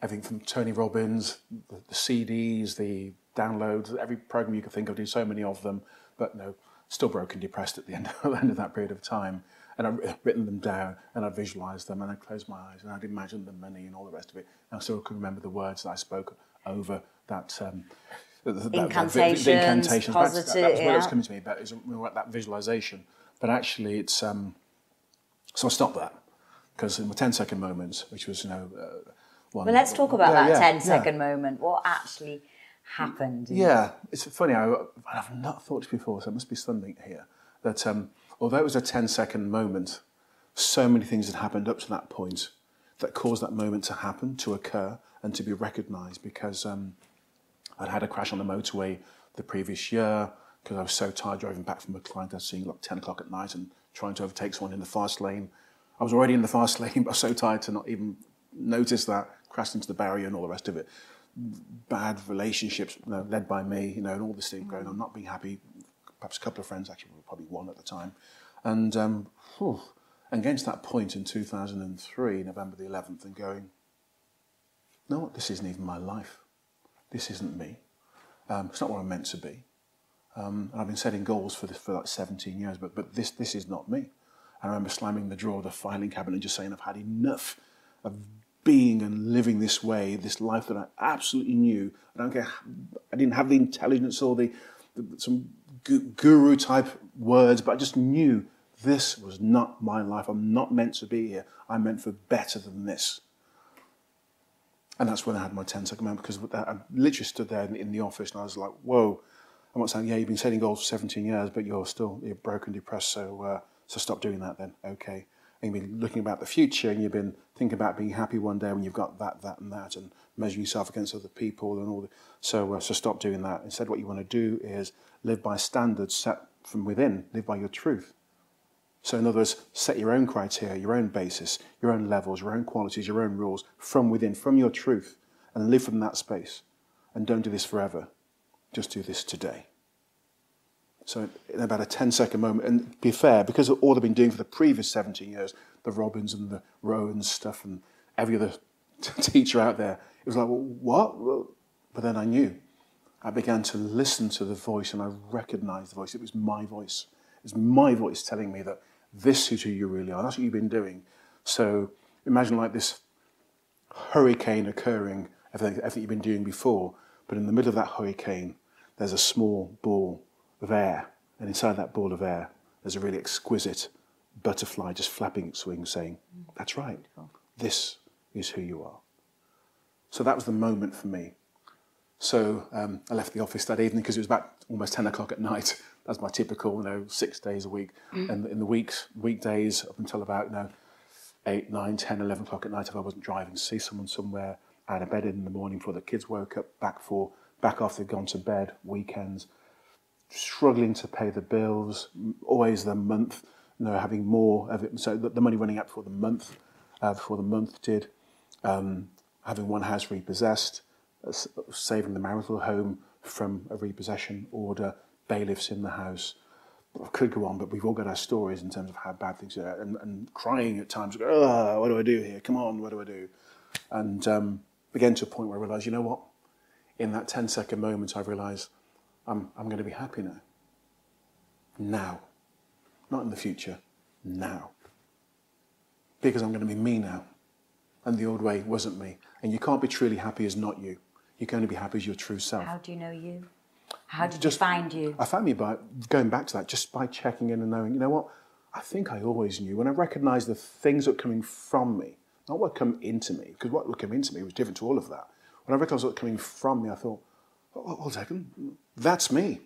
Everything from Tony Robbins, the, the CDs, the downloads, every program you could think of, do so many of them, but no, still broken, depressed at the end, the end of that period of time. And I'd written them down and I'd visualized them and I'd close my eyes and I'd imagined the money and all the rest of it. And I still can remember the words that I spoke over that. Um, the- the- the- the Incantations, incantations. That's- that, positive, that was what it was coming to me more like that visualization. But actually, it's um, so I stopped that because in my 10 second moments, which was you know, uh, one. Well, let's talk about Yeah, that yeah, 10 yeah. second moment. What actually happened? Yeah, it's funny. I, I've not thought before, so it must be something here. That um, although it was a 10 second moment, so many things had happened up to that point that caused that moment to happen, to occur, and to be recognised because um, I'd had a crash on the motorway the previous year because I was so tired driving back from a client I was seeing like 10 o'clock at night and trying to overtake someone in the fast lane. I was already in the fast lane, but I was so tired to not even notice that, crashed into the barrier and all the rest of it. Bad relationships you know, led by me, you know, and all this thing going on, not being happy. Perhaps a couple of friends, actually, probably one at the time. And um, whew, against that point in 2003, November the 11th, and going, no, this isn't even my life. This isn't me. Um, it's not what I'm meant to be. Um, I've been setting goals for this for like 17 years, but, but this, this is not me. I remember slamming the drawer of the filing cabinet and just saying, I've had enough of being and living this way, this life that I absolutely knew. I don't care, I didn't have the intelligence or the, the some guru type words, but I just knew this was not my life. I'm not meant to be here. I'm meant for better than this. And that's when I had my 10 second moment because I literally stood there in, the office and I was like, whoa. I'm not saying, yeah, you've been setting goals for 17 years, but you're still you're broken, depressed, so, uh, so stop doing that then. Okay. And you've been looking about the future and you've been thinking about being happy one day when you've got that, that, and that, and measuring yourself against other people and all. The, so, uh, so stop doing that. Instead, what you want to do is live by standards set from within, live by your truth. So, in other words, set your own criteria, your own basis, your own levels, your own qualities, your own rules from within, from your truth, and live from that space. And don't do this forever. Just do this today. So, in about a 10 second moment, and be fair, because of all they've been doing for the previous 17 years, the Robbins and the Rohns stuff, and every other teacher out there, it was like, well, what? But then I knew. I began to listen to the voice and I recognized the voice. It was my voice. It was my voice telling me that this is who you really are. That's what you've been doing. So imagine like this hurricane occurring, everything, everything you've been doing before, but in the middle of that hurricane, there's a small ball of air. And inside that ball of air, there's a really exquisite butterfly just flapping its wings, saying, That's right. This is who you are. So that was the moment for me. So um, I left the office that evening because it was about almost 10 o'clock at night. That's my typical, you know, six days a week. Mm. And in the weeks, weekdays, up until about, you know, 8, 9, 10, 11 o'clock at night, if I wasn't driving, to see someone somewhere, out of bed in the morning before the kids woke up, back for, back after they'd gone to bed, weekends, struggling to pay the bills, always the month, you know, having more of it. So the money running out before the month, uh, before the month did. Um, having one house repossessed, uh, saving the marital home from a repossession order, bailiffs in the house. I could go on, but we've all got our stories in terms of how bad things are, and, and crying at times. Oh, what do I do here? Come on, what do I do? And um, again, to a point where I realised, you know what? In that 10 second moment, I realised I'm, I'm going to be happy now. Now. Not in the future. Now. Because I'm going to be me now. And the old way wasn't me. And you can't be truly happy as not you. You can only be happy as your true self. How do you know you? How did just, you find you? I found me by going back to that, just by checking in and knowing, you know what? I think I always knew. When I recognized the things that were coming from me, not what come into me, because what would come into me was different to all of that. When I recognized what was coming from me, I thought, hold a second, that's me.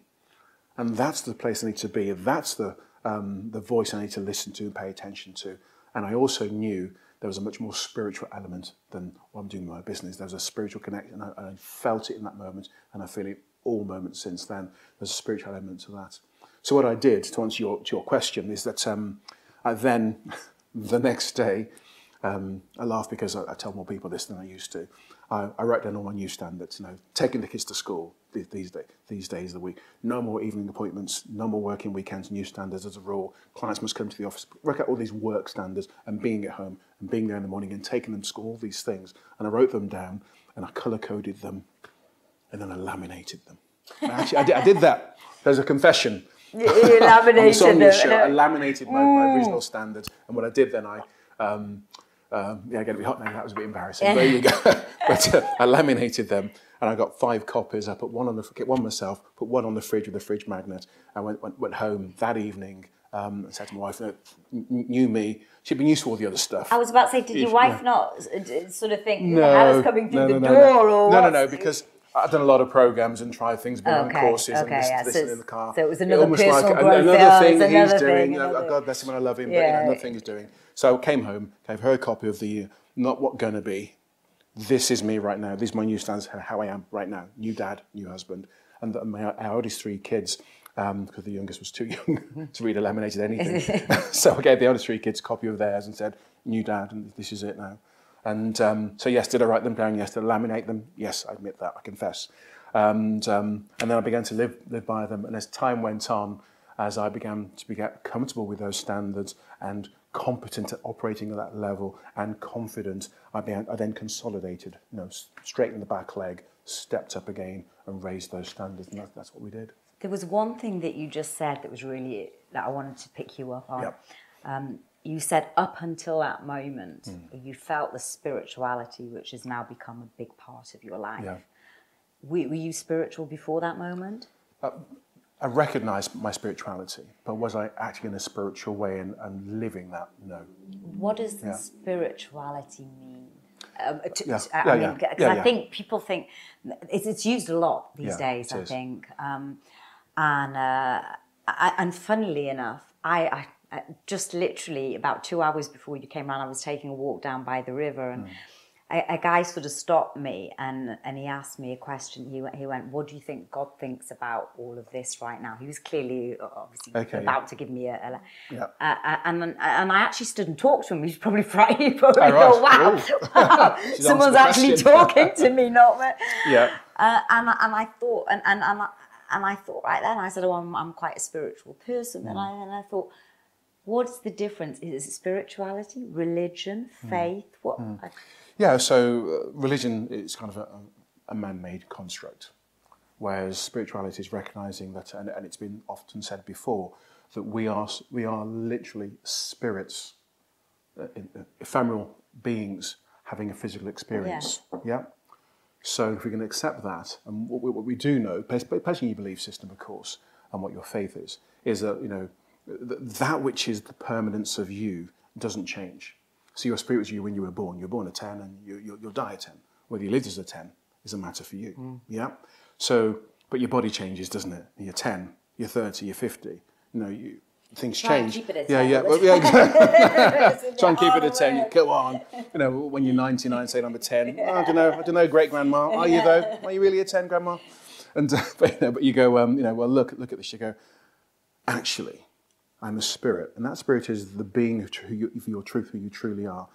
And that's the place I need to be. That's the, um, the voice I need to listen to and pay attention to. And I also knew there was a much more spiritual element than what I'm doing in my business. There was a spiritual connection, and I, I felt it in that moment, and I feel it all moments since then. There's a spiritual element to that. So what I did, to answer your, to your question, is that um, I then, the next day, um, I laugh because I, I, tell more people this than I used to. I, I wrote down all my new standards, you know, taking the kids to school these, these, day, these days of the week, no more evening appointments, no more working weekends, new standards as a rule. Clients must come to the office, work out all these work standards and being at home and being there in the morning and taking them to school, all these things. And I wrote them down and I colour coded them and then I laminated them. Actually, I did, I did that. There's a confession. You, you laminated them. Show, I laminated my, my, original standards. And what I did then, I um, um, yeah, going to be hot now. That was a bit embarrassing. there you go. but uh, I laminated them, and I got five copies. I put one on the one myself, put one on the fridge with a fridge magnet. I went went, went home that evening. Um, and said to my wife, new me. She'd been used to all the other stuff. I was about to say, did your wife yeah. not sort of think no, Hannah's coming through no, no, the door? Or no, no, no, because I've done a lot of programs and tried things, been okay, on courses okay, and yeah. listened so in the car. So it was another it personal like growth another thing another he's thing, doing. Another... You know, God bless him, and I love him. Yeah. But you know, another thing he's doing. So I came home, gave her a copy of the not what gonna be. This is me right now. These are my new stands, how I am right now. New dad, new husband, and the, my our oldest three kids. Because um, the youngest was too young to read a laminated anything. so I gave the oldest three kids a copy of theirs and said, New dad, and this is it now. And um, so, yes, did I write them down? Yes, did I laminate them? Yes, I admit that, I confess. And, um, and then I began to live, live by them. And as time went on, as I began to get comfortable with those standards and competent at operating at that level and confident, I, began, I then consolidated, you know, straightened the back leg, stepped up again and raised those standards. And that, that's what we did. There was one thing that you just said that was really, that I wanted to pick you up on. Yep. Um, you said up until that moment, mm. you felt the spirituality, which has now become a big part of your life. Yeah. Were, were you spiritual before that moment? Uh, I recognised my spirituality, but was I acting in a spiritual way and, and living that? No. What does yeah. spirituality mean? Um, to, yeah. To, I yeah, mean, yeah. I think people think it's, it's, used a lot these days. I is. think, um, and uh, I, and funnily enough, I, I, just literally about two hours before you came around, I was taking a walk down by the river and. Mm a, a, guy sort of stopped me and, and he asked me a question. He went, he went, What do you think God thinks about all of this right now? He was clearly, uh, obviously, okay, about yeah. to give me a. a yeah. Uh, uh, and, and I actually stood and talked to him. He was probably frightened. He probably oh, thought, Wow, wow someone's actually talking to me, not me. Yeah. Uh, and, and I thought, and, and, and, I, and I thought right then, I said, Oh, I'm, I'm quite a spiritual person. Mm. And, I, and I thought, What's the difference? Is it spirituality, religion, mm. faith? Mm. What? Mm. I, yeah, so uh, religion is kind of a, a man made construct, whereas spirituality is recognizing that, and, and, it's been often said before, that we are, we are literally spirits, uh, uh ephemeral beings having a physical experience. Yeah. yeah? So if we can accept that, and what we, what we do know, especially your belief system, of course, and what your faith is, is that, you know, that which is the permanence of you doesn't change. So your spirit was you when you were born. You're born at 10 and you, you, will die at 10. Whether you lived as a 10 is a matter for you. Mm. Yeah? So, but your body changes, doesn't it? You're 10, you're 30, you're 50. You know, you, things Try change. keep it at yeah, 10. yeah, well, yeah. Try and keep it at 10. You go on. You know, when you're 99, say number 10. Oh, I don't know, I don't know, great grandma. Are you though? Are you really a 10, grandma? And, uh, but, you know, but you go, um, you know, well, look, look at this. You go, actually, I'm a spirit. And that spirit is the being of you, your truth, who you truly are.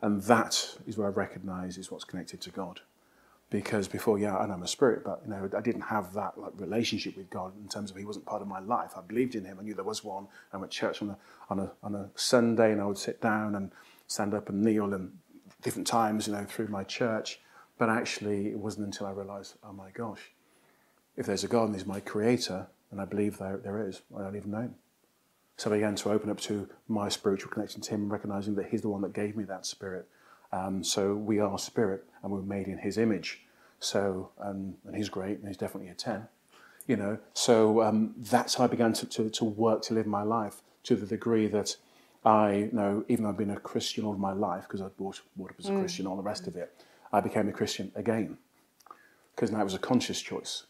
And that is where I recognize is what's connected to God. Because before, yeah, and I'm a spirit, but you know, I didn't have that like relationship with God in terms of He wasn't part of my life. I believed in Him. I knew there was one. I went to church on a on a on a Sunday, and I would sit down and stand up and kneel and different times, you know, through my church. But actually, it wasn't until I realized, oh my gosh, if there's a God and He's my creator, and I believe there, there is, I don't even know Him. So I began to open up to my spiritual connection to Him, recognizing that He's the one that gave me that spirit. Um, so we are spirit, and we're made in His image. So um, and He's great, and He's definitely a ten. You know, so um, that's how I began to, to, to work to live my life to the degree that I you know, even though I've been a Christian all my life because I was brought, brought up as a mm. Christian, all the rest of it, I became a Christian again because now it was a conscious choice.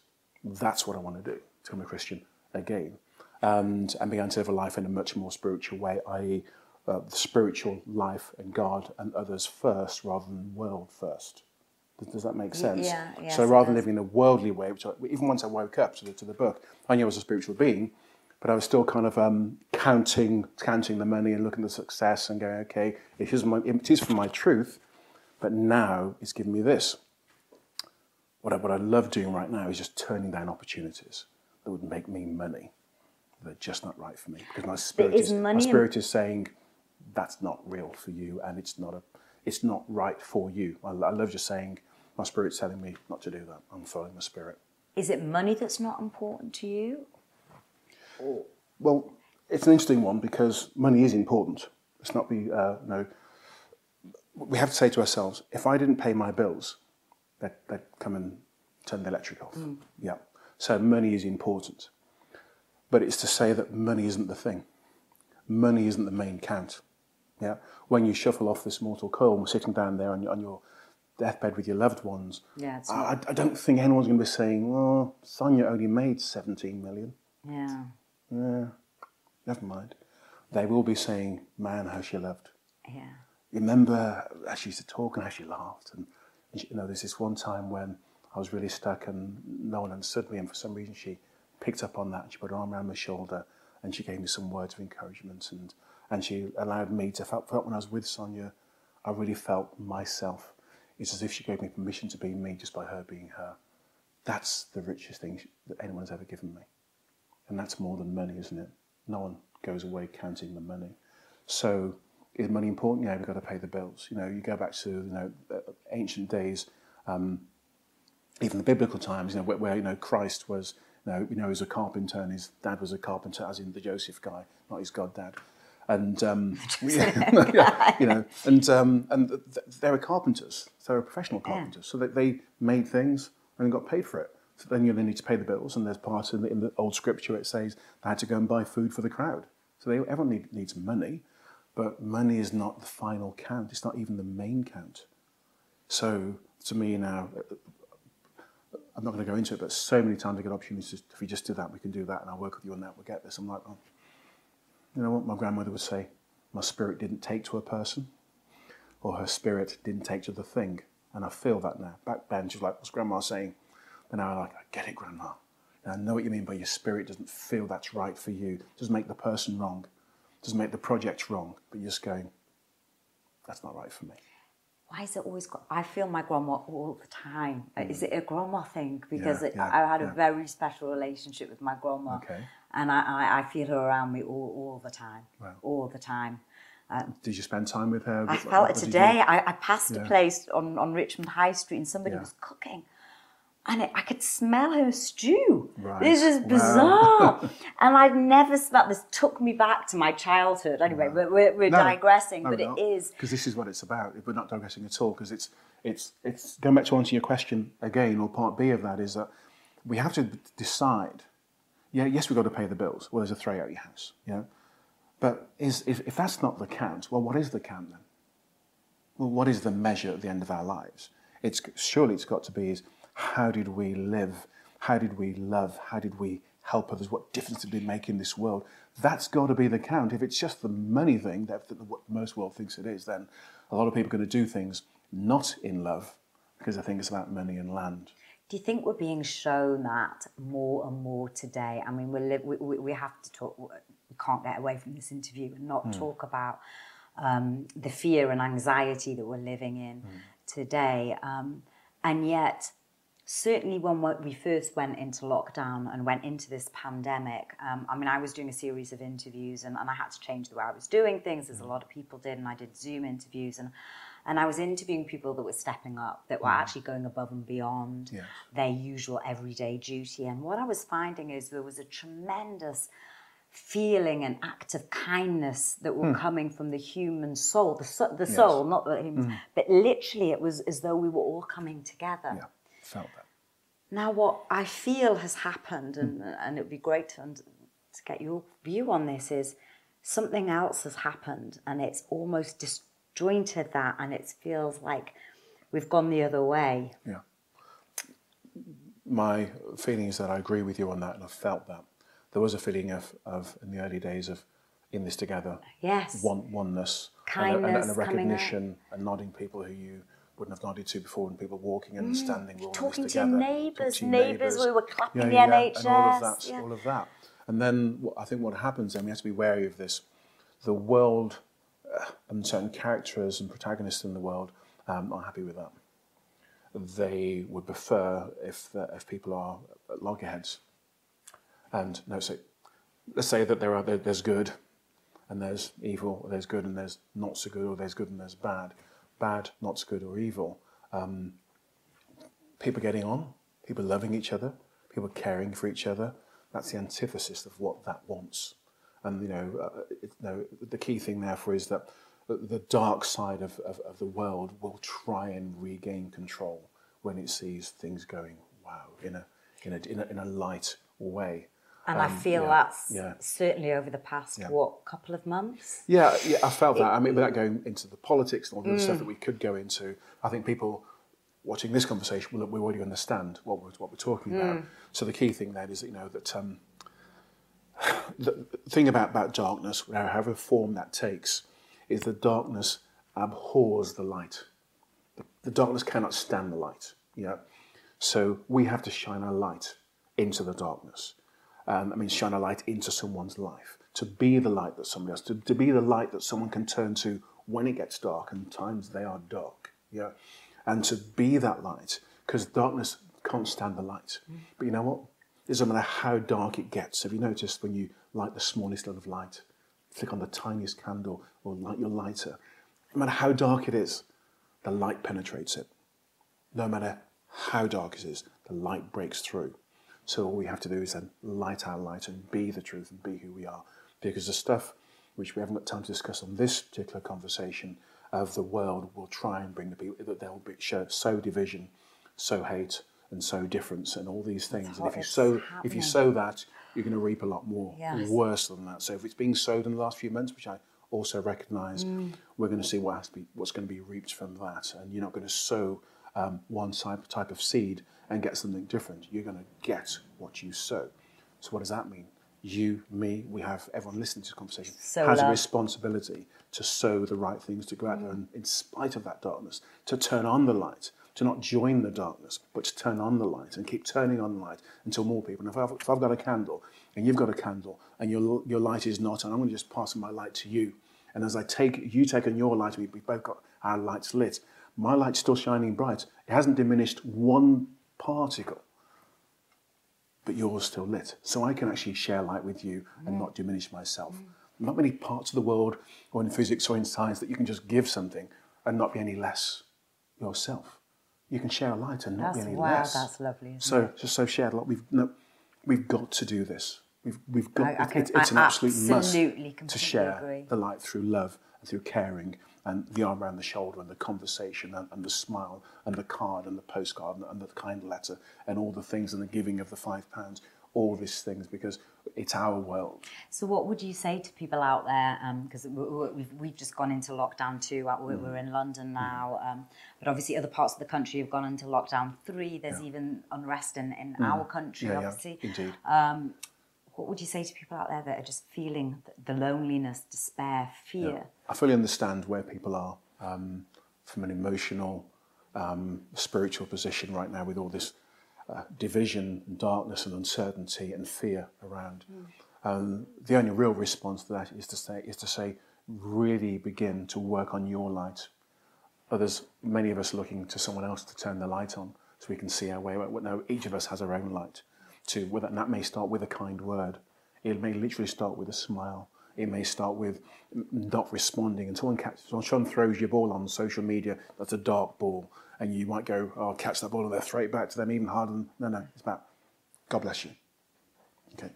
That's what I want to do, to become a Christian again and, and began to live a life in a much more spiritual way, i.e., uh, the spiritual life and God and others first rather than world first. Does, does that make sense? Yeah, yes, so rather than living in a worldly way, which I, even once I woke up to the, to the book, I knew I was a spiritual being, but I was still kind of um, counting counting the money and looking at the success and going, okay, it is, my, it is for my truth, but now it's giving me this. What I, what I love doing right now is just turning down opportunities that would make me money they're just not right for me because my spirit is, is my spirit is saying that's not real for you and it's not a it's not right for you. I, I love just saying my spirit's telling me not to do that. I'm following my spirit. Is it money that's not important to you? Or? Well, it's an interesting one because money is important. It's not be uh, no. We have to say to ourselves, if I didn't pay my bills, they'd, they'd come and turn the electric off. Mm. Yeah. So money is important. But it's to say that money isn't the thing. Money isn't the main count. Yeah? When you shuffle off this mortal coil, and we're sitting down there on your, on your deathbed with your loved ones, yeah, I, I, don't think anyone's going to be saying, "Well, Sonya only made 17 million. Yeah. Yeah. Never mind. They will be saying, man, how she loved. Yeah. Remember how she used to talk and how she laughed. And, and she, you know, there's this one time when I was really stuck and no one understood me, and for some reason she picked up on that. She put her arm around my shoulder and she gave me some words of encouragement and, and she allowed me to felt, felt when I was with Sonya, I really felt myself. It's as if she gave me permission to be me just by her being her. That's the richest thing that anyone's ever given me. And that's more than money, isn't it? No one goes away counting the money. So is money important? Yeah, we've got to pay the bills. You know, you go back to you know uh, ancient days, um, even the biblical times, you know, where, where you know Christ was no, you know, he was a carpenter and his dad was a carpenter, as in the Joseph guy, not his god dad. And um, yeah, you know, and um, and they were carpenters. They were professional carpenters, yeah. so they, they made things and got paid for it. So then you then need to pay the bills, and there's part in the, in the old scripture it says they had to go and buy food for the crowd. So they, everyone need, needs money, but money is not the final count. It's not even the main count. So to me now, I'm not going to go into it, but so many times I get opportunities. If we just do that, we can do that, and I'll work with you on that. We'll get this. I'm like, oh, you know what my grandmother would say: my spirit didn't take to a person. or her spirit didn't take to the thing. And I feel that now. Back then, she was like, what's Grandma saying? But now I'm like, I get it, Grandma. And I know what you mean by your spirit doesn't feel that's right for you. It doesn't make the person wrong. It doesn't make the project wrong. But you're just going, that's not right for me. Why is it always? I feel my grandma all the time. Uh, Is it a grandma thing? Because Yeah, it, yeah, I had a very special relationship with my grandma, Okay. and I, I, I feel her around me all, all the time, Wow. all the time. Did you spend time with her? I felt it what did you- today. I, I passed Yeah. a place on, on Richmond High Street and somebody Yeah. was cooking. And it, I could smell her stew. Right. This is Wow. bizarre. and I've never smelled this. Took me back to my childhood. Anyway, we're, we're, we're No, digressing, no, but it because this is what it's about. We're not digressing at all because it's it's it's going back to answer your question again, or part B of that is that we have to decide. Yeah, yes, we've got to pay the bills. Well, there's a three out your house, you know. But is if, if that's not the count, well, what is the count then? Well, what is the measure at the end of our lives? It's surely it's got to be is how did we live? How did we love? How did we help others? What difference did we make in this world? That's got to be the count. If it's just the money thing that, what most world thinks it is, then a lot of people are going to do things not in love because they think it's about money and land. Do you think we're being shown that more and more today? I mean, li- we, we, we have to talk, we can't get away from this interview and not talk about um, the fear and anxiety that we're living in today. Um, and yet, certainly when we- first went into lockdown and went into this pandemic, um, I mean, I was doing a series of interviews and, and I had to change the way I was doing things, as a mm. lot of people did, and I did Zoom interviews. And, and I was interviewing people that were stepping up, that were mm. actually going above and beyond Yes. their usual everyday duty. And what I was finding is there was a tremendous feeling and act of kindness that were hmm. coming from the human soul, the, the soul, not the humans, hmm. but literally it was as though we were all coming together. Yeah, felt that. Now, what I feel has happened, and, and it would be great to, to get your view on this, is something else has happened, and it's almost disjointed that, and it feels like we've gone the other way. Yeah. My feeling is that I agree with you on that, and I've felt that. There was a feeling of, of in the early days of in this together, Yes. one, oneness, a, and a- and a recognition, and nodding people who you wouldn't have nodded to before, when people were walking and standing, we're Mm. Talking to neighbours, your neighbours, we were clapping the and all of NHS, that, yeah. all of that. And then what, I think what happens, and we have to be wary of this, the world uh, and certain characters and protagonists in the world um, are happy with that. They would prefer if the, if people are loggerheads. And no, so let's say that there are there, there's good, and there's evil, or there's good and there's not so good, or there's good and there's bad, bad, not good or evil. Um, people getting on, people loving each other, people caring for each other. That's the antithesis of what that wants. And you know, uh, it, you know the key thing therefore is that the, the dark side of, of, of the world will try and regain control when it sees things going wow in a in a in a, in a light way. And I Um, feel yeah, that's yeah. certainly over the past, Yeah. what, couple of months? Yeah, yeah, I felt that. I mean, without going into the politics and all the other Mm. stuff that we could go into, I think people watching this conversation will, will already understand what we're, what we're talking about. Mm. So the key thing then is, that, you know, that um, the thing about, about darkness, however form that takes, is the darkness abhors the light. The, the darkness cannot stand the light. Yeah. So we have to shine our light into the darkness. Um, I mean, shine a light into someone's life. To be the light that somebody else, to, to be the light that someone can turn to when it gets dark, and times they are dark. Yeah. And to be that light, because darkness can't stand the light. But you know what? It doesn't matter how dark it gets. Have you noticed when you light the smallest little of light, flick on the tiniest candle or light your lighter, no matter how dark it is, the light penetrates it. No matter how dark it is, the light breaks through. So all we have to do is then light our light and be the truth and be who we are. Because the stuff which we haven't got time to discuss on this particular conversation of the world will try and bring the people that they'll be, show, sow division, sow hate, and sow difference, and all these things. And if you sow, if you sow that, you're going to reap a lot more, Yes. worse than that. So if it's being sowed in the last few months, which I also recognise, Mm. we're going to see what has to be, what's going to be reaped from that, and you're not going to sow um, one type type of seed and get something different. You're going to get what you sow. So what does that mean? you, me, we have everyone listening to this conversation has a responsibility to sow the right things to go out there and in spite of that darkness, to turn on the light, to not join the darkness, but to turn on the light and keep turning on the light until more people. And if I've, if I've got a candle and you've got a candle and your, your light is not, and I'm going to just pass my light to you. And as I take, you take on your light, we, we both got our lights lit. My light's still shining bright. It hasn't diminished one particle but yours still lit. So I can actually share light with you and not diminish myself. Not many parts of the world, or in physics or in science, that you can just give something and not be any less yourself. You can share a light and not That's, be any wow, less. that's lovely. So just so shared, like we've no, we've got to do this. We've we've got. I- I it- can- it's, it's an I absolute must to share agree. the light through love and through caring and the arm around the shoulder and the conversation and, and the smile and the card and the postcard and, and the kind letter and all the things and the giving of the five pounds. All these things because it's our world. So, what would you say to people out there? Because we've, we've just gone into lockdown two. uh, We're, Mm. we're in London now, um, but obviously other parts of the country have gone into lockdown three. There's even unrest in, in our country, Mm. Yeah, yeah, obviously. indeed. What would you say to people out there that are just feeling the loneliness, despair, fear? I fully understand where people are um, from an emotional, um, spiritual position right now with all this uh, division, and darkness, and uncertainty and fear around. Um, the only real response to that is to say, is to say, really begin to work on your light. Others, many of us, looking to someone else to turn the light on, so we can see our way. No, each of us has our own light. To and that may start with a kind word. It may literally start with a smile. It may start with not responding. And someone catches, When someone throws your ball on social media. That's a dark ball, and you might go, "Oh, I'll catch that ball," and they'll throw it back to them even harder. Than, no, no, it's about God bless you. Okay,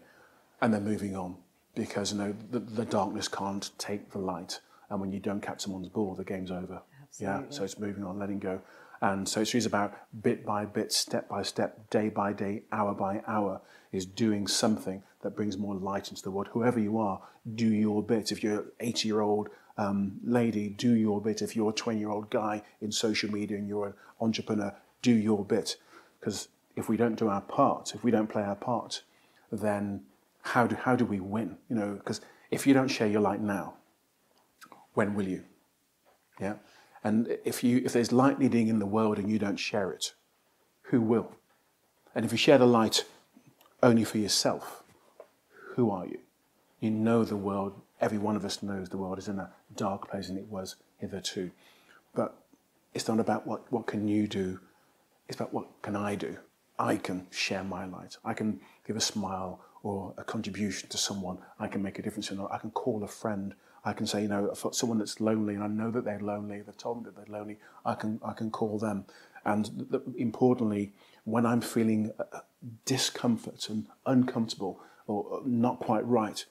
and then moving on because you know the, the darkness can't take the light, and when you don't catch someone's ball, the game's over. Yeah, so it's moving on, letting go, and so it's really about bit by bit, step by step, day by day, hour by hour, is doing something that brings more light into the world. Whoever you are, do your bit. If you're an 80 year old um, lady, do your bit. If you're a 20 year old guy in social media and you're an entrepreneur, do your bit. Because if we don't do our part, if we don't play our part, then how do, how do we win? You know, because if you don't share your light now, when will you? Yeah? And if, you, if there's light needing in the world and you don't share it, who will? And if you share the light only for yourself, who are you? You know the world, every one of us knows the world is in a dark place and it was hitherto. But it's not about what, what can you do, it's about what can I do. I can share my light. I can give a smile or a contribution to someone. I can make a difference. I can call a friend. I can say, you know, I've someone that's lonely and I know that they're lonely. They've told me that they're lonely. I can, I can call them. And th- th- importantly, when I'm feeling uh, discomfort and uncomfortable or not quite right,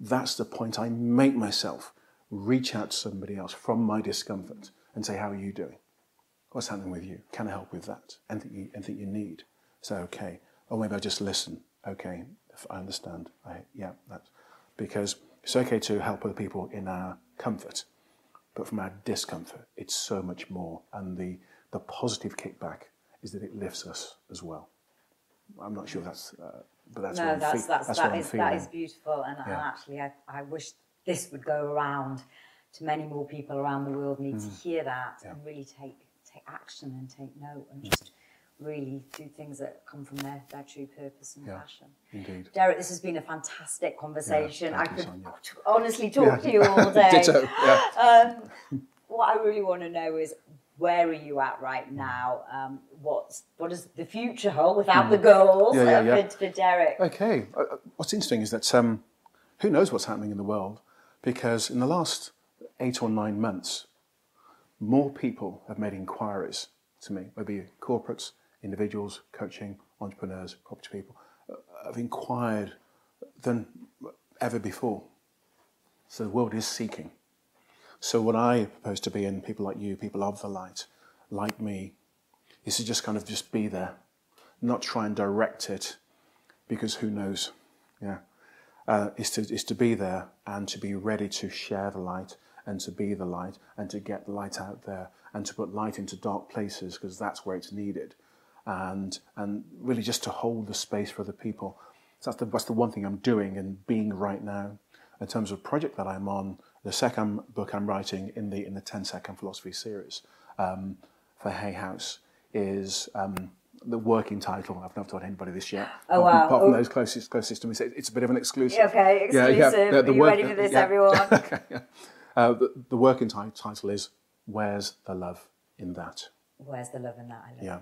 that's the point I make myself reach out to somebody else from my discomfort and say, how are you doing? What's happening with you? Can I help with that? Anything you, anything you need? Say, okay. Or maybe I just listen. Okay, if I understand. I, yeah, that's because it's okay to help other people in our comfort, but from our discomfort, it's so much more. And the, the positive kickback is that it lifts us as well. I'm not sure that's, uh, but that's what no, I'm that's fe- that's, that's that what is- that is beautiful, and, and actually, I, I wish this would go around to many more people around the world need Mm-hmm. to hear that and really take take action and take note and just really do things that come from their, their true purpose and Yeah. passion. Indeed. Derek, this has been a fantastic conversation. thank I could honestly talk Yeah. to you all day. Ditto. Yeah. Um, what I really want to know is where are you at right now? Um, what's what does the future hold without the goals Mm. Yeah, yeah, yeah. For, for Derek? Okay. Uh, uh, what's interesting is that um, who knows what's happening in the world? Because in the last eight or nine months, more people have made inquiries to me, maybe corporates, individuals, coaching, entrepreneurs, property people, uh, have inquired than ever before. So the world is seeking. So what I propose to be, and people like you, people of the light, like me, is to just kind of just be there, not try and direct it, because who knows, yeah, uh, is to is to be there and to be ready to share the light and to be the light and to get the light out there and to put light into dark places because that's where it's needed, and and really just to hold the space for other people. So that's the, that's the one thing I'm doing and being right now. In terms of project that I'm on, the second book I'm writing in the in the 10 second philosophy series um, for Hay House is um, the working title. I've not told anybody this yet. Oh, apart, wow. Apart from Oh. those closest closest to me, it's a bit of an exclusive. Okay, exclusive. yeah, the- the Are you work- ready for this, yeah. everyone? okay, yeah. Uh, the, the working ti- title is "Where's the Love in That?" Where's the love in that? I love Yeah,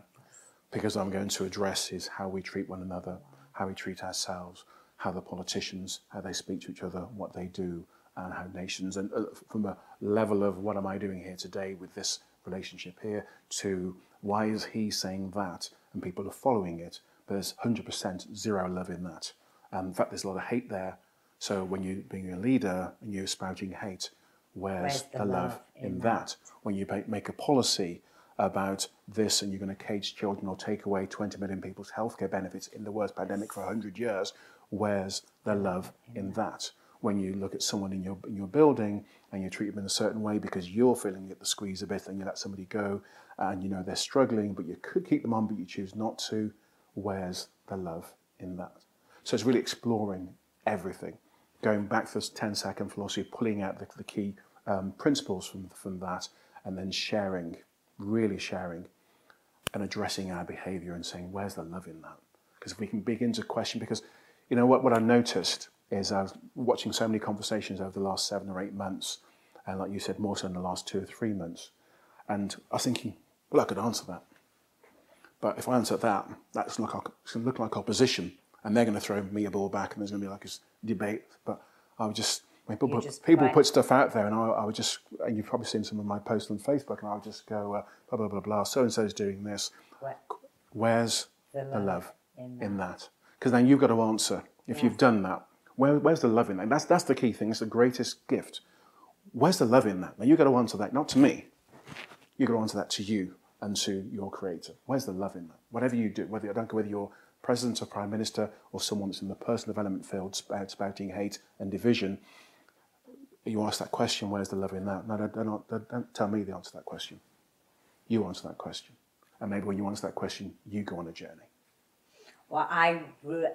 because I'm going to address is how we treat one another, how we treat ourselves, how the politicians, how they speak to each other, what they do, and how nations, and uh, from a level of what am I doing here today with this relationship here, to why is he saying that, and people are following it, but there's 100% zero love in that. Um, in fact, there's a lot of hate there. So when you're being a leader and you're spouting hate, where's, Where's the, the love, love in in that? When you make- make a policy about this and you're going to cage children or take away 20 million people's healthcare benefits in the worst pandemic for 100 years, where's the love in that? When you look at someone in your, in your building and you treat them in a certain way because you're feeling the squeeze a bit and you let somebody go and you know they're struggling, but you could keep them on, but you choose not to, where's the love in that? So it's really exploring everything, going back to this 10 second philosophy, pulling out the, the key um, principles from, from that, and then sharing, really sharing, and addressing our behavior and saying, where's the love in that? Because if we can begin to question, because you know what, what I noticed is I was watching so many conversations over the last seven or eight months, and like you said, more so in the last two or three months, and I was thinking, well, I could answer that. But if I answer that, that's look like, it's going to look like opposition, and they're going to throw me a ball back, and there's going to be like this debate. But I would just, when people, put, just people put stuff out there, and I, I would just, and you've probably seen some of my posts on Facebook, and I would just go, uh, blah, blah, blah, blah, so and so's doing this. Where- Where's The the love love in in that? Because then you've got to answer. If you've done that, where, where's the love in that? That's, that's the key thing. It's the greatest gift. Where's the love in that? Now you've got to answer that, not to me. You've got to answer that to you and to your creator. Where's the love in that? Whatever you do, whether I don't care whether you're president or prime minister or someone that's in the personal development field spout, uh, spouting hate and division, you ask that question, where's the love in that? No, don't, don't, don't tell me the answer to that question. You answer that question. And maybe when you answer that question, you go on a journey. Well, I,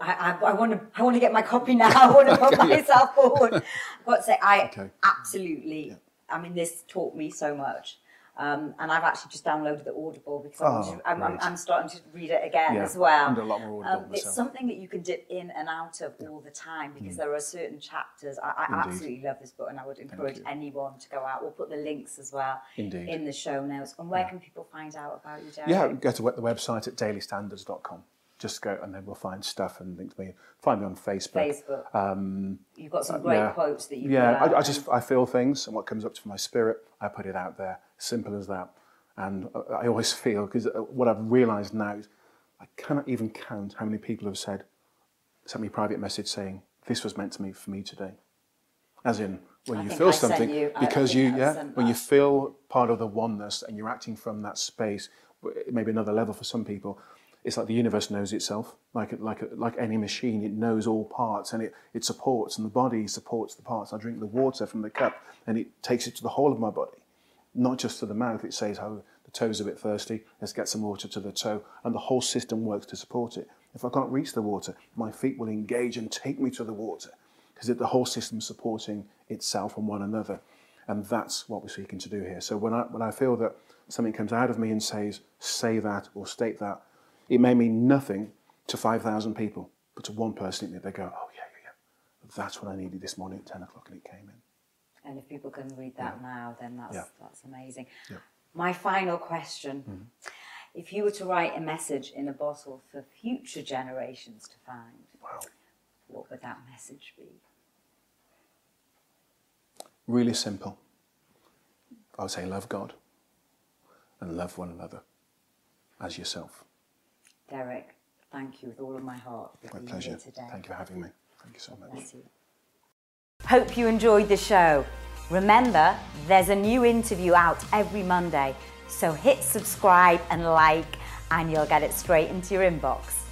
I, I, I want to, I want to get my copy now. I want to put myself forward. I've got to say, I Okay. absolutely. I mean, this taught me so much, um, and I've actually just downloaded the Audible because oh, I'm, I'm. I'm starting to read it again Yeah, as well. I'm a lot more Audible Um, it's myself. something that you can dip in and out of all the time because there are certain chapters. I, I Mm. Absolutely love this book, and I would encourage anyone to go out. We'll put the links as well Indeed. in the show notes. And where can people find out about you, Derek? Yeah, go to the website at dailystandards.com. Just go and then we'll find stuff and link to me. Find me on Facebook. Facebook. Um, You've got some uh, great yeah. quotes that you Yeah, I, I just I feel things, and what comes up to my spirit, I put it out there. Simple as that. And I- I always feel because uh, what I've realised now is I cannot even count how many people have said, sent me a private message saying this was meant to me for me today. As in, when I you feel I something, you- because you, I yeah, when you feel part of the oneness and you're acting from that space, maybe another level for some people, it's like the universe knows itself. Like like like any machine, it knows all parts and it, it supports, and the body supports the parts. I drink the water from the cup, and it takes it to the whole of my body, not just to the mouth. It says, "Oh, the toe's a bit thirsty. Let's get some water to the toe," and the whole system works to support it. If I can't reach the water, my feet will engage and take me to the water because the whole system's supporting itself and one another. And that's what we're seeking to do here. So when I, when I feel that something comes out of me and says, say that or state that, it may mean nothing to 5,000 people, but to one person, they go, oh, yeah, yeah, yeah. That's what I needed this morning at 10 o'clock and it came in. And if people can read that now, then that's Yeah. that's amazing. Yeah. My final question: mm-hmm. If you were to write a message in a bottle for future generations to find, Wow. what would that message be? Really simple. I would say love God and love one another as yourself. Derek, thank you with all of my heart for My being pleasure. here today. Thank you for having me. Thank you so much. Bless you. Hope you enjoyed the show. Remember, there's a new interview out every Monday, so hit subscribe and like, and you'll get it straight into your inbox.